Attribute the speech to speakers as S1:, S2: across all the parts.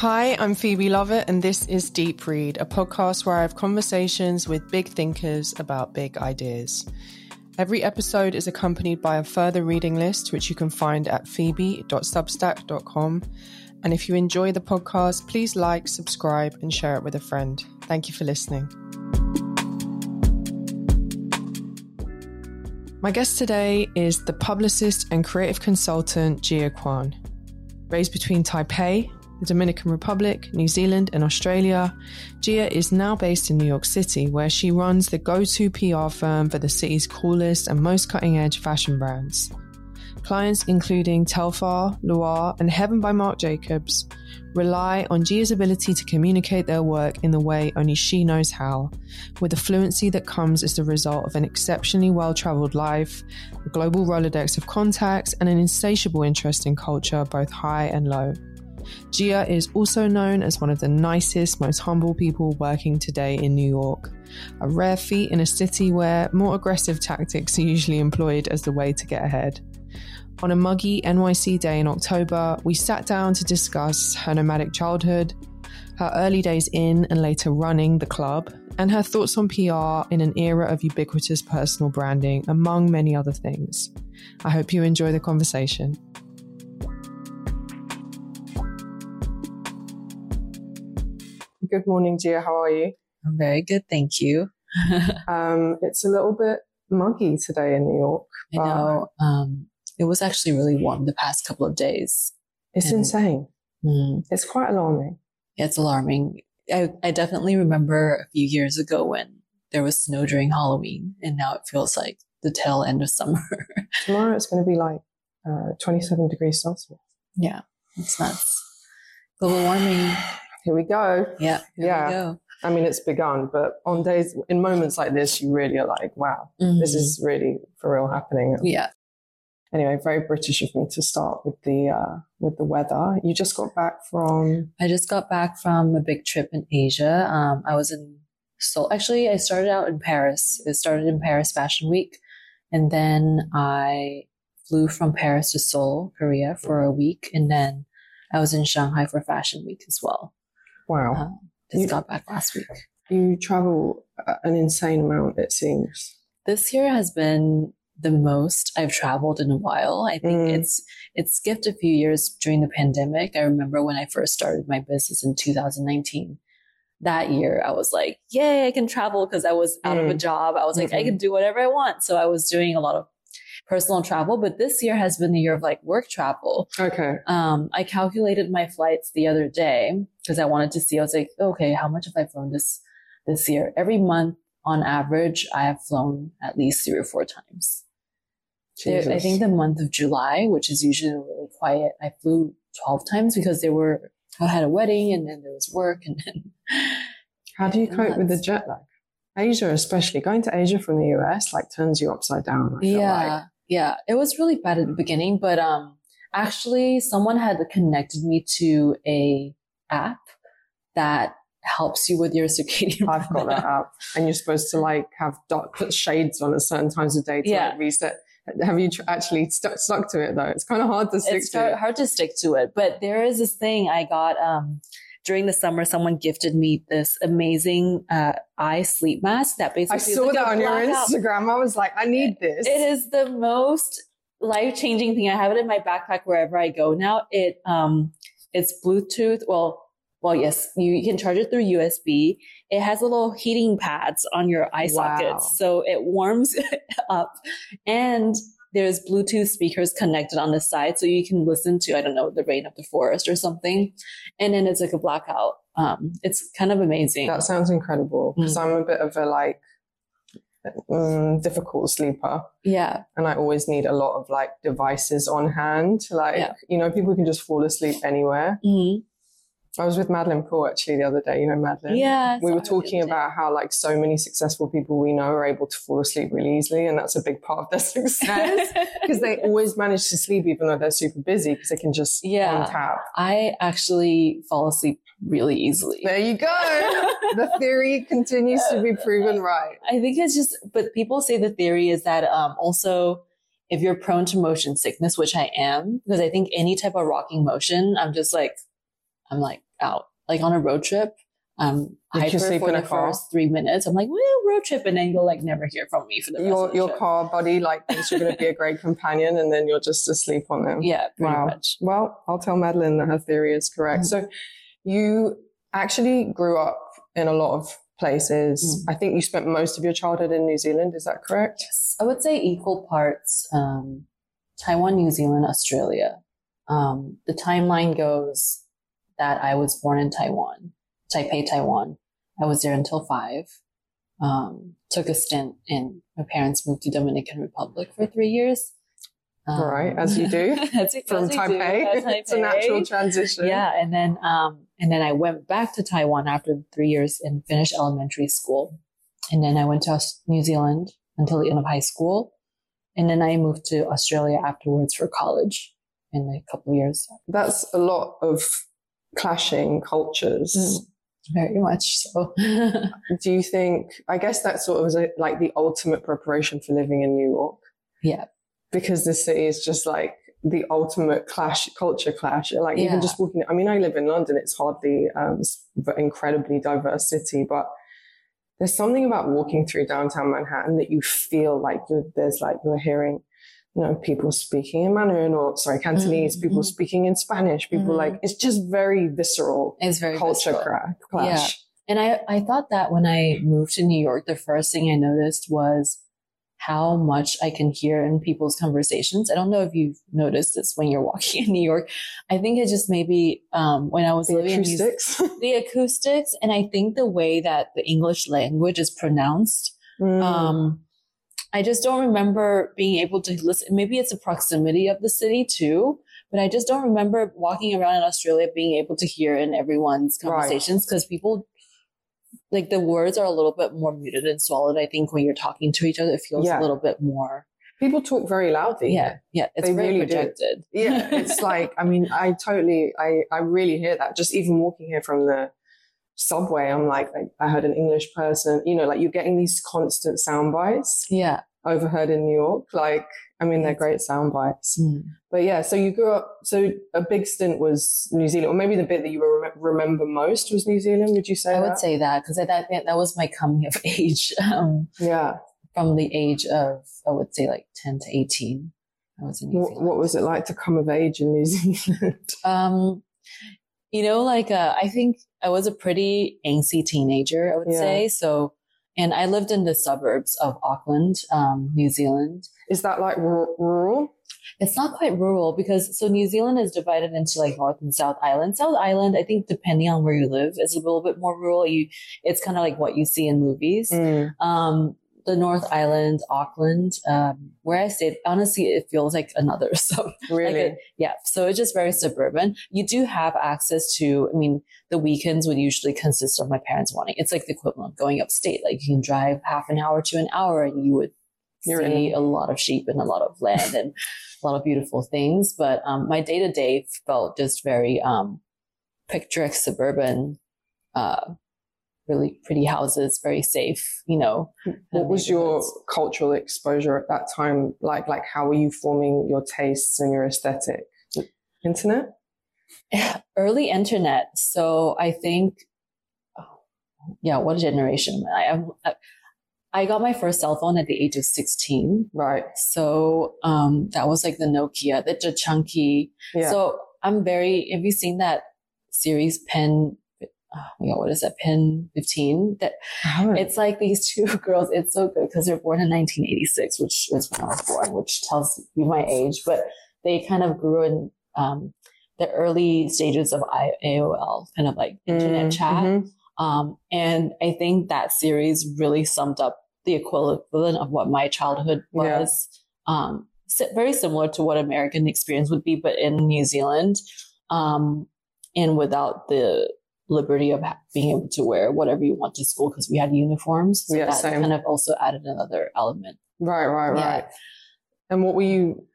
S1: Hi, I'm Phoebe Lovatt, and this is Deep Read, a podcast where I have conversations with big thinkers about big ideas. Every episode is accompanied by a further reading list, which you can find at phoebe.substack.com. And if you enjoy the podcast, please like, subscribe, and share it with a friend. Thank you for listening. My guest today is the publicist and creative consultant Gia Kuan. Raised between Taipei, the Dominican Republic, New Zealand, and Australia, Gia is now based in New York City, where she runs the go to PR firm for the city's coolest and most cutting edge fashion brands. Clients including Telfar, Luar, and Heaven by Marc Jacobs rely on Gia's ability to communicate their work in the way only she knows how, with the fluency that comes as the result of an exceptionally well traveled life, a global Rolodex of contacts, and an insatiable interest in culture, both high and low. Gia is also known as one of the nicest, most humble people working today in New York, a rare feat in a city where more aggressive tactics are usually employed as the way to get ahead. On a muggy NYC day in October, we sat down to discuss her nomadic childhood, her early days in and later running the club, and her thoughts on PR in an era of ubiquitous personal branding, among many other things. I hope you enjoy the conversation. Good morning, Gia. How are you?
S2: I'm very good, thank you.
S1: um, it's a little bit muggy today in New York.
S2: I know. Um, it was actually really warm the past couple of days.
S1: It's
S2: and,
S1: insane.
S2: Mm,
S1: It's quite alarming.
S2: it's alarming. I, I definitely remember a few years ago when there was snow during Halloween, and now it feels like the tail end of summer.
S1: Tomorrow it's going to be like uh, 27 degrees Celsius.
S2: yeah, it's nuts. Global warming.
S1: Here we go.
S2: Yeah, here
S1: Yeah.
S2: we go.
S1: I mean, it's begun, but on days, in moments like this, you really are like, wow, this
S2: Mhm.
S1: is really for real happening.
S2: yeah.
S1: Anyway, very British of me to start with the uh, with the weather. You just got back from
S2: I just got back from a big trip in Asia. Um, I was in Seoul. Actually, I started out in Paris. It started in Paris Fashion Week. And then I flew from Paris to Seoul, Korea for a week. And then I was in Shanghai for Fashion Week as well.
S1: Wow.
S2: Um, just
S1: You-
S2: got back last week.
S1: You travel uh, an insane amount, it seems.
S2: This year has been the most I've traveled in a while. I think
S1: Mm.
S2: it's it's skipped a few years during the pandemic. I remember when I first started my business in 2019. That year, I was like, "Yay, I can travel!" Because I was out of a
S1: Mm.
S2: job. I was like, "I
S1: Mhm.
S2: can do whatever I want." So I was doing a lot of personal travel. But this year has been the year of like work travel.
S1: Okay.
S2: Um, I calculated my flights the other day because I wanted to see. I was like, okay, how much have I flown this this year? Every month, on average, I have flown at least three or four times. There- I think the month of July, which is usually really quiet, I flew twelve times because there were I had a wedding and then there was work and then
S1: How do you cope with the jet lag? Asia, especially going to Asia from the US, like turns you upside down. I feel
S2: yeah
S1: like.
S2: Yeah it was really bad at the beginning but um actually someone had connected me to a app that helps you with your circadian
S1: I've got that app, and you're supposed to like have dark, shades on at certain times of day to
S2: Yeah.
S1: like reset. Have you tr- actually stuck stuck to it though? It's kind of hard to stick
S2: it's
S1: to.
S2: hard, hard to stick to it but there is this thing i got um during the summer someone gifted me this amazing uh eye sleep mask that basically
S1: I saw
S2: like
S1: that on your. Instagram. I was like, I need this.
S2: it is the most life-changing thing i have it in my backpack wherever i go now it um it's bluetooth well well yes you, you can charge it through usb it has little heating pads on your eye
S1: Wow.
S2: sockets so it warms up and there's bluetooth speakers connected on the side so you can listen to i don't know the rain of the forest or something and then it's like a blackout um it's kind of amazing
S1: That sounds incredible because
S2: Mm.
S1: I'm a bit of a like um, difficult sleeper,
S2: yeah
S1: and I always need a lot of like devices on hand. Like
S2: Yeah.
S1: you know, people can just fall asleep anywhere.
S2: Mhm.
S1: I was with Madeline Poole actually the other day. You know Madeline.
S2: yeah
S1: we were
S2: her the other
S1: talking about how like so many successful people we know are able to fall asleep really easily and that's a big part of their success because they always manage to sleep even though they're super busy because they can just
S2: Yeah.
S1: tap
S2: I actually fall asleep really easily.
S1: there you go the theory continues to be proven right
S2: I think it's just, but people say the theory is that um, also if you're prone to motion sickness, which I am, because I think any type of rocking motion, I'm just like, I'm like, out, like on a road trip. Um, hyper
S1: sleep
S2: for
S1: in
S2: the
S1: car?
S2: first three minutes. I'm like, woo, road trip, and then you'll like never hear from me for the rest
S1: Your
S2: of the
S1: your
S2: trip.
S1: car buddy like thinks you're going to be a great companion, and then you're just asleep on them.
S2: Yeah, pretty
S1: Wow.
S2: much.
S1: Well, I'll tell Madeline that her theory is correct.
S2: Mm.
S1: So you actually grew up in a lot of places.
S2: Mm.
S1: I think you spent most of your childhood in New Zealand. Is that correct?
S2: Yes, I would say equal parts um, Taiwan, New Zealand, Australia. Um, the timeline goes that I was born in Taiwan, Taipei, Taiwan. I was there until five. Um, took a stint and my parents moved to Dominican Republic for three years. Um,
S1: right, as you do.
S2: as
S1: From
S2: as you do,
S1: Taipei, it's a natural transition.
S2: Yeah, and then um, and then I went back to Taiwan after three years and finished elementary school, and then I went to New Zealand until the end of high school, and then I moved to Australia afterwards for college in a couple of years.
S1: That's a lot of clashing cultures.
S2: Mm. Very much so.
S1: Do you think? I guess that sort of is a, like the ultimate preparation for living in New York.
S2: yeah,
S1: because the city is just like the ultimate clash, culture clash. Like
S2: Yeah.
S1: even just walking, I mean, I live in London. It's hardly um, incredibly diverse city, but there's something about walking through downtown Manhattan that you feel like you're, there's like you're hearing, you know, people speaking in Mandarin or sorry, Cantonese,
S2: Mhm,
S1: people speaking in Spanish, people
S2: Mhm.
S1: like, it's just very visceral
S2: it's very
S1: culture
S2: visceral.
S1: clash.
S2: And I, I thought that when I moved to New York, the first thing I noticed was how much I can hear in people's conversations. I don't know if you've noticed this when you're walking in New York. I think it just maybe um, when I was
S1: The
S2: living in New
S1: acoustics.
S2: the acoustics, and I think the way that the English language is pronounced.
S1: Mm.
S2: Um, I just don't remember being able to listen. Maybe it's the proximity of the city too, but I just don't remember walking around in Australia being able to hear in everyone's conversations because people, like the words are a little bit more muted and swallowed. I think when you're talking to each other, it feels
S1: Yeah.
S2: a little bit more.
S1: people talk very loudly.
S2: Yeah, yeah, it's
S1: They
S2: very
S1: really do. yeah it's like i mean i totally i i really hear that just even walking here from the subway i'm like i, I heard an english person you know like you're getting these constant sound bites
S2: yeah.
S1: overheard in new york like i mean they're great sound bites
S2: Mm.
S1: but yeah so you grew up so a big stint was new zealand or maybe the bit that you rem- remember most was new zealand would you say
S2: I
S1: that?
S2: would say that because that that was my coming of age. Um,
S1: yeah
S2: from the age of I would say like ten to eighteen. I was in New
S1: what,
S2: Zealand.
S1: what was it like to come of age in new zealand
S2: Um, you know, like uh, I think I was a pretty angsty teenager. I would
S1: Yeah.
S2: say so, and I lived in the suburbs of Auckland, um, New Zealand.
S1: is that like ru- rural
S2: It's not quite rural because so New Zealand is divided into like North and South Island. South Island, I think, depending on where you live, is a little bit more rural. You, it's kind of like what you see in movies.
S1: Mm.
S2: Um, the North Island, Auckland, um, where I stayed, honestly, it feels like another sub.
S1: really
S2: Like a- yeah. So it's just very suburban. You do have access to, I mean, the weekends would usually consist of my parents wanting, it's like the equivalent of going upstate. Like you can drive half an hour to an hour and you would
S1: You're
S2: see
S1: in.
S2: a lot of sheep and a lot of land and a lot of beautiful things. But, um, my day to day felt just very, um, picturesque suburban, uh, really pretty houses, very safe, you know.
S1: What was your cultural exposure at that time like? Like, how were you forming your tastes and your aesthetic? Internet?
S2: early internet. So I think, oh, yeah, what a generation? I am. I, I got my first cell phone at the age of 16.
S1: Right.
S2: So um, that was like the Nokia, the, the chunky.
S1: Yeah.
S2: So I'm very, have you seen that series Pen? Oh my God, what is that? Pen 15? That
S1: haven't.
S2: it's like these two girls. It's so good because they're born in 1986, which was when I was born, which tells you my age. But they kind of grew in um, the early stages of I- AOL, kind of like internet
S1: Mm,
S2: chat.
S1: mhm.
S2: Um, and I think that series really summed up the equivalent of what my childhood
S1: Yeah.
S2: was. Um, very similar to what American experience would be, but in New Zealand, um, and without the liberty of being able to wear whatever you want to school because we had uniforms. So
S1: Yeah,
S2: that
S1: same.
S2: kind of also added another element.
S1: Right, right,
S2: Yeah.
S1: right. And what were you?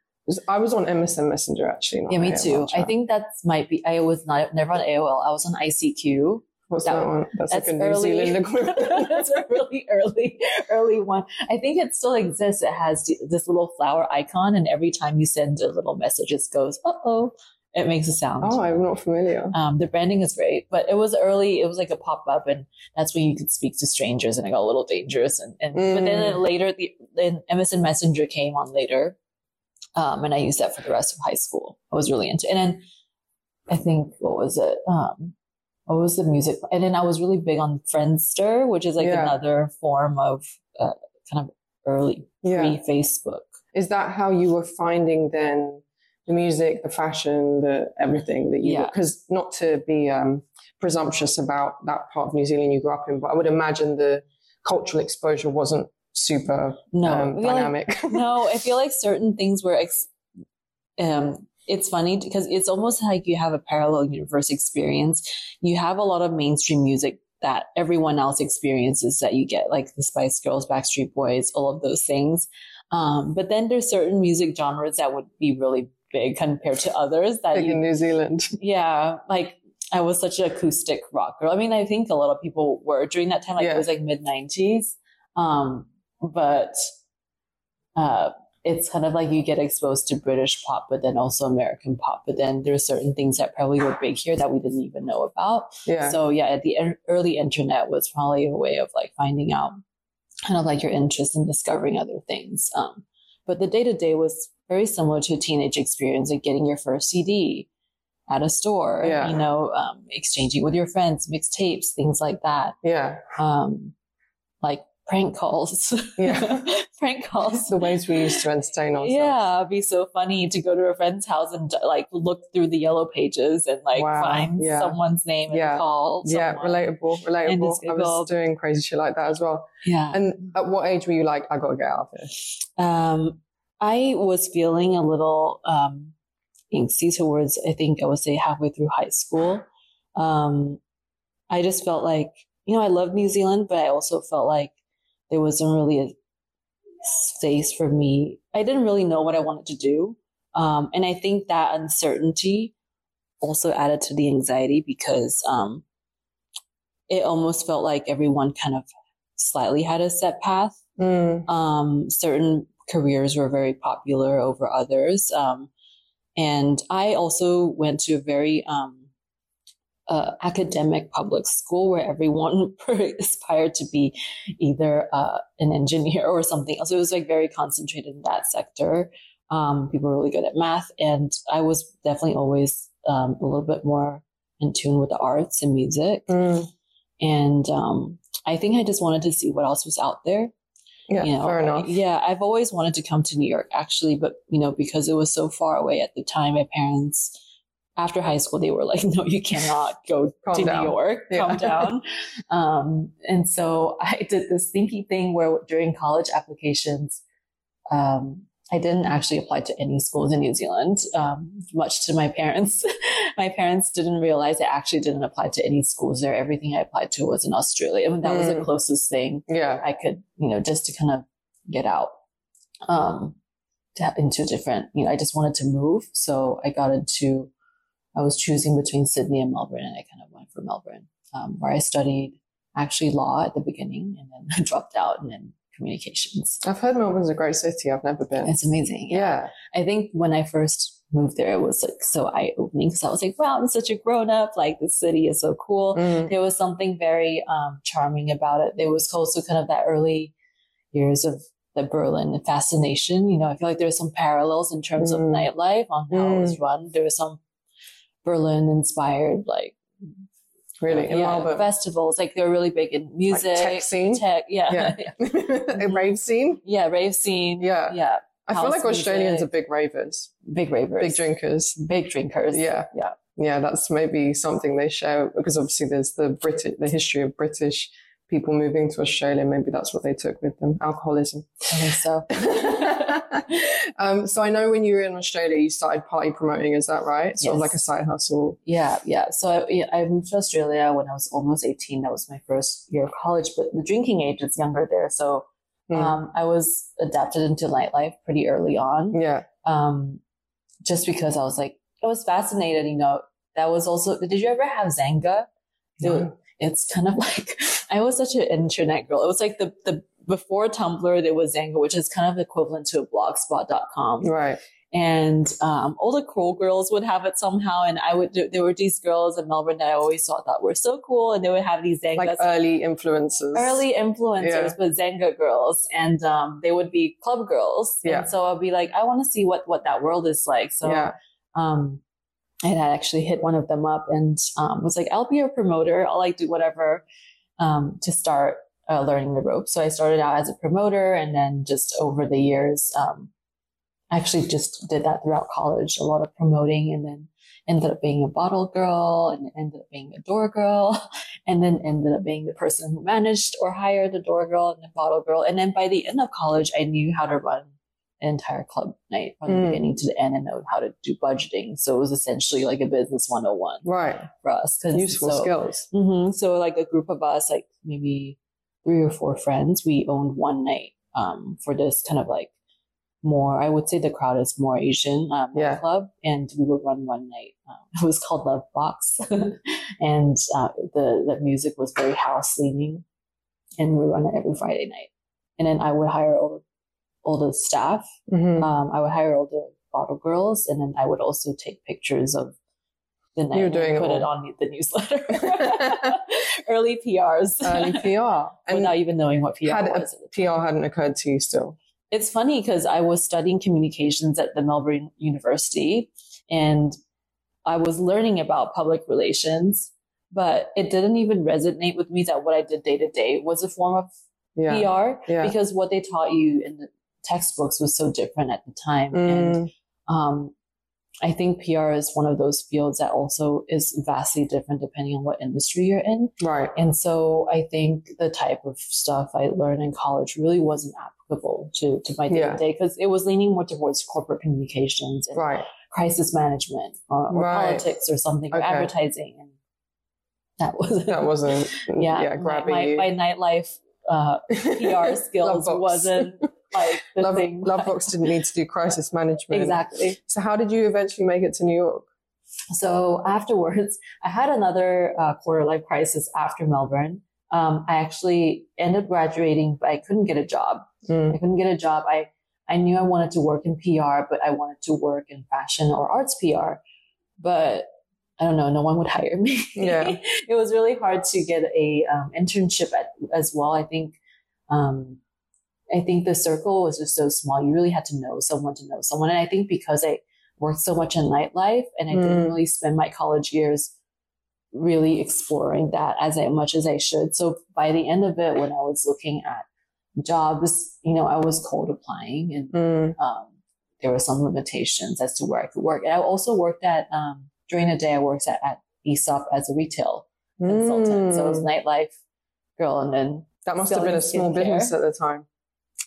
S1: I was on MSN Messenger actually.
S2: Yeah, me
S1: AOL
S2: too. I think that's might be. I was not never on AOL. I was on ICQ.
S1: What's
S2: that
S1: that,
S2: one-?
S1: That's,
S2: That's
S1: like a New
S2: early.
S1: Zealand equivalent.
S2: that's a really early, early one. I think it still exists. It has this little flower icon, and every time you send a little message, it goes, "Uh oh," It makes a sound.
S1: Oh, I'm not familiar.
S2: Um, the branding is great, but it was early. It was like a pop up, and that's when you could speak to strangers, and it got a little dangerous. And, and but then
S1: Mm.
S2: later, the then MSN Messenger came on later, um, and I used that for the rest of high school. I was really into, and then I think what was it? Um, what was the music? And then I was really big on Friendster, which is like
S1: Yeah.
S2: another form of uh, kind of early
S1: Yeah.
S2: pre Facebook.
S1: Is that how you were finding then the music, the fashion, the everything that you?
S2: Yeah.
S1: Because not to be um, presumptuous about that part of New Zealand you grew up in, but I would imagine the cultural exposure wasn't super
S2: No,
S1: um,
S2: feel like-
S1: dynamic.
S2: no, I feel like certain things were. Ex- um, it's funny because it's almost like you have a parallel universe experience. You have a lot of mainstream music that everyone else experiences that you get, like the Spice Girls, Backstreet Boys, all of those things. Um, but then there's certain music genres that would be really big compared to others that you
S1: in New Zealand.
S2: yeah, like I was such an acoustic rock girl. I mean, I think a lot of people were during that time, like
S1: Yeah.
S2: it was like mid nineties. Um, but uh, it's kind of like you get exposed to British pop, but then also American pop. But then there's certain things that probably were big here that we didn't even know about.
S1: Yeah.
S2: So yeah, at the early internet was probably a way of like finding out kind of like your interest in discovering other things. Um, but the day to day was very similar to a teenage experience, of getting your first CD at a store,
S1: Yeah.
S2: you know, um, exchanging with your friends, mixtapes, things like that.
S1: yeah.
S2: Um, like prank calls.
S1: Yeah.
S2: prank calls.
S1: The ways we used to entertain ourselves.
S2: Yeah, it'd be so funny to go to a friend's house and like look through the yellow pages and like
S1: Wow,
S2: find
S1: yeah.
S2: someone's name and
S1: Yeah.
S2: call.
S1: Yeah, relatable, relatable. I was doing crazy shit like that as well.
S2: Yeah.
S1: And at what age were you like, I gotta get out of here?
S2: Um, I was feeling a little um, angsty towards, I think I would say halfway through high school. Um, I just felt like, you know, I love New Zealand, but I also felt like there wasn't really a space for me. I didn't really know what I wanted to do. Um, and I think that uncertainty also added to the anxiety because um, it almost felt like everyone kind of slightly had a set path
S1: Mm.
S2: um, certain careers were very popular over others. Um, and I also went to a very um, uh, academic public school where everyone aspired to be either uh, an engineer or something else. It was like very concentrated in that sector. Um, people were really good at math, and I was definitely always um, a little bit more in tune with the arts and music.
S1: Mm.
S2: And um, I think I just wanted to see what else was out there
S1: Yeah,
S2: you know,
S1: fair enough.
S2: Yeah, I've always wanted to come to New York actually, but you know, because it was so far away at the time, my parents after high school they were like, "No, you cannot go to
S1: down.
S2: New York.
S1: Yeah.
S2: Calm down." um, and so I did this thinky thing where during college applications, um, I didn't actually apply to any schools in New Zealand, um, much to my parents. my parents didn't realize I actually didn't apply to any schools there. Everything I applied to was in Australia. I mean, that was the
S1: Mm.
S2: closest thing
S1: Yeah.
S2: I could, you know, just to kind of get out um, to, into a different, you know, I just wanted to move. So I got into, I was choosing between Sydney and Melbourne, and I kind of went for Melbourne, um, where I studied actually law at the beginning and then I dropped out and then communications.
S1: I've heard Melbourne's a great city. I've never been.
S2: It's amazing.
S1: yeah.
S2: I think when I first moved there, it was like so eye opening because I was like, wow, I'm such a grown up. Like the city is so cool.
S1: Mm.
S2: There was something very um, charming about it. There was also kind of that early years of the Berlin fascination. You know, I feel like there's some parallels in terms of
S1: Mm.
S2: nightlife on how it was run. There was some Berlin inspired, like,
S1: Really, in
S2: yeah, festivals. Like they're really big in music,
S1: tech scene?
S2: tech, yeah,
S1: Yeah.
S2: yeah,
S1: rave mm-hmm. scene.
S2: Yeah, rave scene,
S1: Yeah.
S2: yeah,
S1: I feel like Australians
S2: music.
S1: are big ravers,
S2: big ravers,
S1: big drinkers.
S2: big drinkers,
S1: Yeah.
S2: yeah.
S1: Yeah, that's maybe something they share because obviously there's the British, the history of British people moving to Australia. Maybe that's what they took with them, alcoholism.
S2: I think so.
S1: um, so I know when you were in Australia, you started party promoting. Is that right? Sort of like a side hustle.
S2: Yeah, yeah. So I, yeah, I moved to Australia when I was almost 18. That was my first year of college, but the drinking age is younger there. So
S1: Hmm.
S2: um, I was adapted into nightlife pretty early on,
S1: Yeah.
S2: um, just because I was like, I was fascinated, you know. That was also, did you ever have Xanga? Dude, It's kind of like, I was such an internet girl. It was like the, the, before Tumblr, there was Xanga, which is kind of equivalent to a blogspot.com.
S1: Right.
S2: and um, all the cool girls would have it somehow. And I would, do, there were these girls in Melbourne that I always thought that were so cool, and they would have these Xangas.
S1: Like early influencers.
S2: Early influencers,
S1: Yeah.
S2: but Xanga girls, and um, they would be club girls.
S1: Yeah.
S2: And so I'll be like, I want to see what what that world is like. So
S1: yeah.
S2: um, and I actually hit one of them up and um, was like, I'll be your promoter. I'll like do whatever um, to start uh, learning the ropes. So I started out as a promoter, and then just over the years, um, I actually just did that throughout college, a lot of promoting, and then ended up being a bottle girl, and ended up being a door girl, and then ended up being the person who managed or hired the door girl and the bottle girl. And then by the end of college, I knew how to run an entire club night from the
S1: Mm.
S2: beginning to the end and know how to do budgeting. So it was essentially like a business 101
S1: Right.
S2: for us.
S1: Useful
S2: so,
S1: skills.
S2: hmm So like a group of us, like maybe three or four friends, we owned one night um, for this kind of like more, I would say the crowd is more Asian um,
S1: Yeah.
S2: club. And we would run one night. Um, it was called Love Box. and uh, the, the music was very house leaning. And we run it every Friday night. And then I would hire all the, all the staff
S1: Mhm.
S2: um, I would hire all the bottle girls, and then I would also take pictures of the night and
S1: doing it
S2: put it
S1: all.
S2: on the, newsletter. Early PRs,
S1: Early PR. And
S2: without even knowing what PR
S1: had
S2: was.
S1: PR hadn't occurred to you still.
S2: It's funny because I was studying communications at the Melbourne University, and I was learning about public relations, but it didn't even resonate with me that what I did day to day was a form of
S1: Yeah.
S2: PR
S1: Yeah.
S2: because what they taught you in the textbooks was so different at the time. And
S1: Mm,
S2: um, I think PR is one of those fields that also is vastly different depending on what industry you're in.
S1: right.
S2: And so I think the type of stuff I learned in college really wasn't applicable to, to my day to day because it was leaning more towards corporate communications and
S1: Right.
S2: crisis management or, or
S1: Right.
S2: politics or something or advertising. And that wasn't,
S1: That wasn't,
S2: yeah,
S1: yeah,
S2: my,
S1: grabbing
S2: my, my nightlife uh, PR skills wasn't like
S1: Love,
S2: thing.
S1: Lovebox didn't need to do crisis management.
S2: Exactly.
S1: So how did you eventually make it to New York?
S2: So afterwards, I had another uh, quarter life crisis after Melbourne. Um, I actually ended up graduating, but I couldn't get a job. I
S1: Mm,
S2: couldn't get a job. I, I knew I wanted to work in PR, but I wanted to work in fashion or arts PR. But I don't know, no one would hire me.
S1: Yeah.
S2: it was really hard to get a um, internship at, as well. I think, um, I think the circle was just so small. You really had to know someone to know someone. And I think because I worked so much in nightlife and I didn't
S1: Mm.
S2: really spend my college years really exploring that as much as I should. So by the end of it, when I was looking at jobs, you know, I was cold applying and
S1: mm,
S2: um, there were some limitations as to where I could work. And I also worked at, um, during the day, I worked at, at Aesop as a retail consultant. So it was
S1: mm.
S2: nightlife girl. And then
S1: That must have been a small business at the time.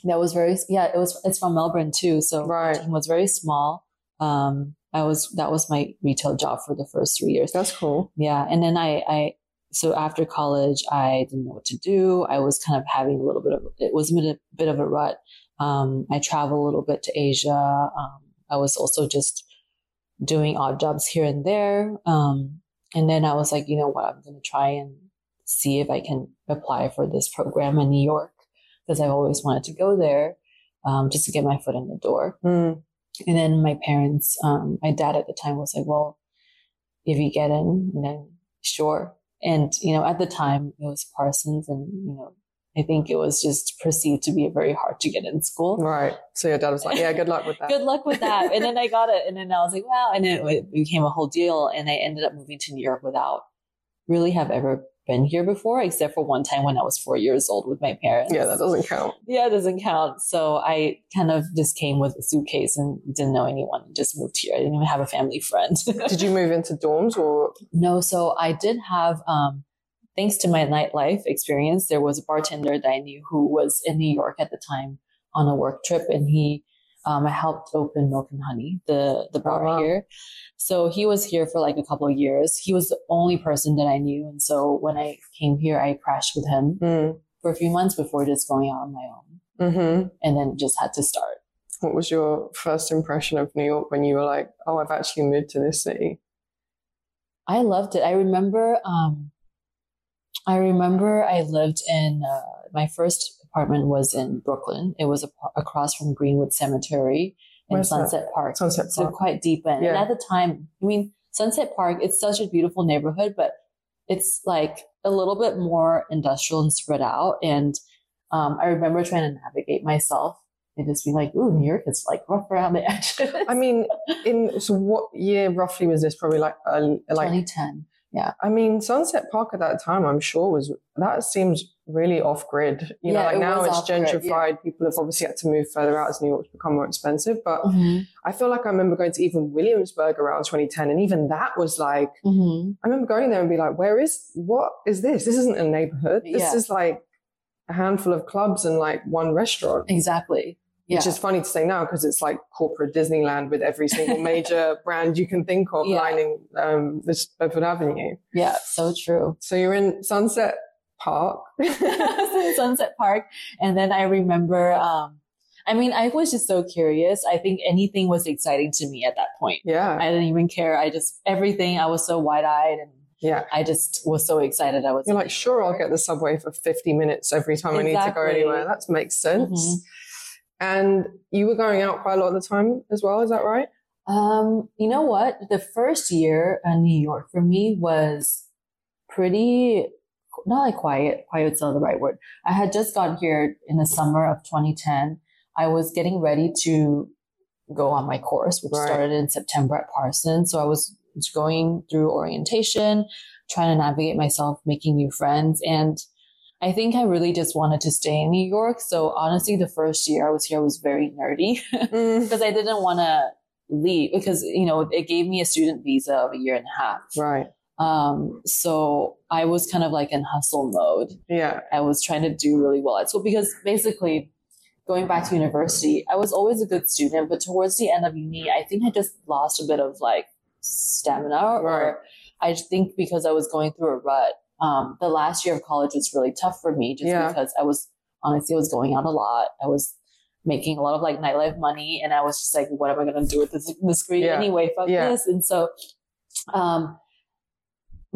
S2: That was very, yeah, it was, it's from Melbourne too. So
S1: Right.
S2: team was very small. Um, I was, that was my retail job for the first three years.
S1: That's cool.
S2: Yeah. And then I, I, so after college, I didn't know what to do. I was kind of having a little bit of, it was a bit, a bit of a rut. Um, I traveled a little bit to Asia. Um, I was also just doing odd jobs here and there. Um, and then I was like, you know what? I'm going to try and see if I can apply for this program in New York because I've always wanted to go there, um, just to get my foot in the door.
S1: Mm,
S2: And then my parents, um, my dad at the time was like, well, if you get in, then sure. And, you know, at the time it was Parsons and, you know, I think it was just perceived to be very hard to get in school.
S1: right. So your dad was like, yeah, good luck with that.
S2: Good luck with that. and then I got it. And then I was like, wow. And then it became a whole deal. And I ended up moving to New York without really have ever been here before, except for one time when I was four years old with my parents.
S1: Yeah, that doesn't count.
S2: Yeah, it doesn't count. So I kind of just came with a suitcase and didn't know anyone and just moved here. I didn't even have a family friend.
S1: Did you move into dorms or?
S2: no, so I did have, um, thanks to my nightlife experience, there was a bartender that I knew who was in New York at the time on a work trip and he, um, I helped open Milk and Honey, the, the bar
S1: wow.
S2: here. So he was here for like a couple of years. He was the only person that I knew. And so when I came here, I crashed with him
S1: Mm,
S2: for a few months before just going out on my own
S1: hmm
S2: and then just had to start.
S1: What was your first impression of New York when you were like, oh, I've actually moved to this city?
S2: I loved it. I remember, um, I remember I lived in, uh, my first apartment was in Brooklyn. It was across from Greenwood Cemetery. in
S1: Where's that?
S2: Sunset Park.
S1: Sunset
S2: So
S1: Park.
S2: quite deep in. And at the time, I mean, Sunset Park, it's such a beautiful neighborhood, but it's like a little bit more industrial and spread out. And um, I remember trying to navigate myself and just being like, ooh, New York is like rough around the edges.
S1: I mean, in so what year roughly was this? Probably like uh, like
S2: 2010.
S1: I mean, Sunset Park at that time, I'm sure was that seems really off grid. You know, like
S2: it
S1: now it's gentrified. People have obviously had to move further out as New York's become more expensive. But
S2: Mhm.
S1: I feel like I remember going to even Williamsburg around 2010, and even that was like
S2: Mhm.
S1: I remember going there and be like, "Where is what is this? This isn't a neighborhood. This
S2: Yeah.
S1: is like a handful of clubs and like one restaurant."
S2: Exactly. Yeah.
S1: Which is funny to say now because it's like corporate Disneyland with every single major brand you can think of
S2: Yeah.
S1: lining um, this Bedford Avenue.
S2: yeah, so true.
S1: So you're in Sunset Park.
S2: Sunset Park. And then I remember, um, I mean, I was just so curious. I think anything was exciting to me at that point.
S1: yeah.
S2: I didn't even care. I just, everything, I was so wide eyed and
S1: yeah.
S2: I just was so excited. I was
S1: You're like, sure, I'll get the subway for 50 minutes every time I need to go anywhere. That makes sense.
S2: Mhm.
S1: And you were going out quite a lot of the time as well, is that right?
S2: Um, you know what? The first year in New York for me was pretty not like quiet. Quiet's not the right word. I had just gotten here in the summer of 2010. I was getting ready to go on my course, which
S1: Right.
S2: started in September at Parsons. So I was going through orientation, trying to navigate myself, making new friends. And I think I really just wanted to stay in New York. So honestly, the first year I was here, I was very nerdy
S1: Mm,
S2: because I didn't want to leave because, you know, it gave me a student visa of a year and a half.
S1: right.
S2: Um, so I was kind of like in hustle mode.
S1: Yeah.
S2: I was trying to do really well at school because basically going back to university, I was always a good student, but towards the end of uni, I think I just lost a bit of like stamina
S1: Right.
S2: or I think because I was going through a rut. Um, the last year of college was really tough for me just
S1: Yeah.
S2: because I was honestly, I was going out a lot. I was making a lot of like nightlife money and I was just like, what am I going to do with this, this degree
S1: Yeah.
S2: anyway? Fuck
S1: Yeah.
S2: this. And so, um,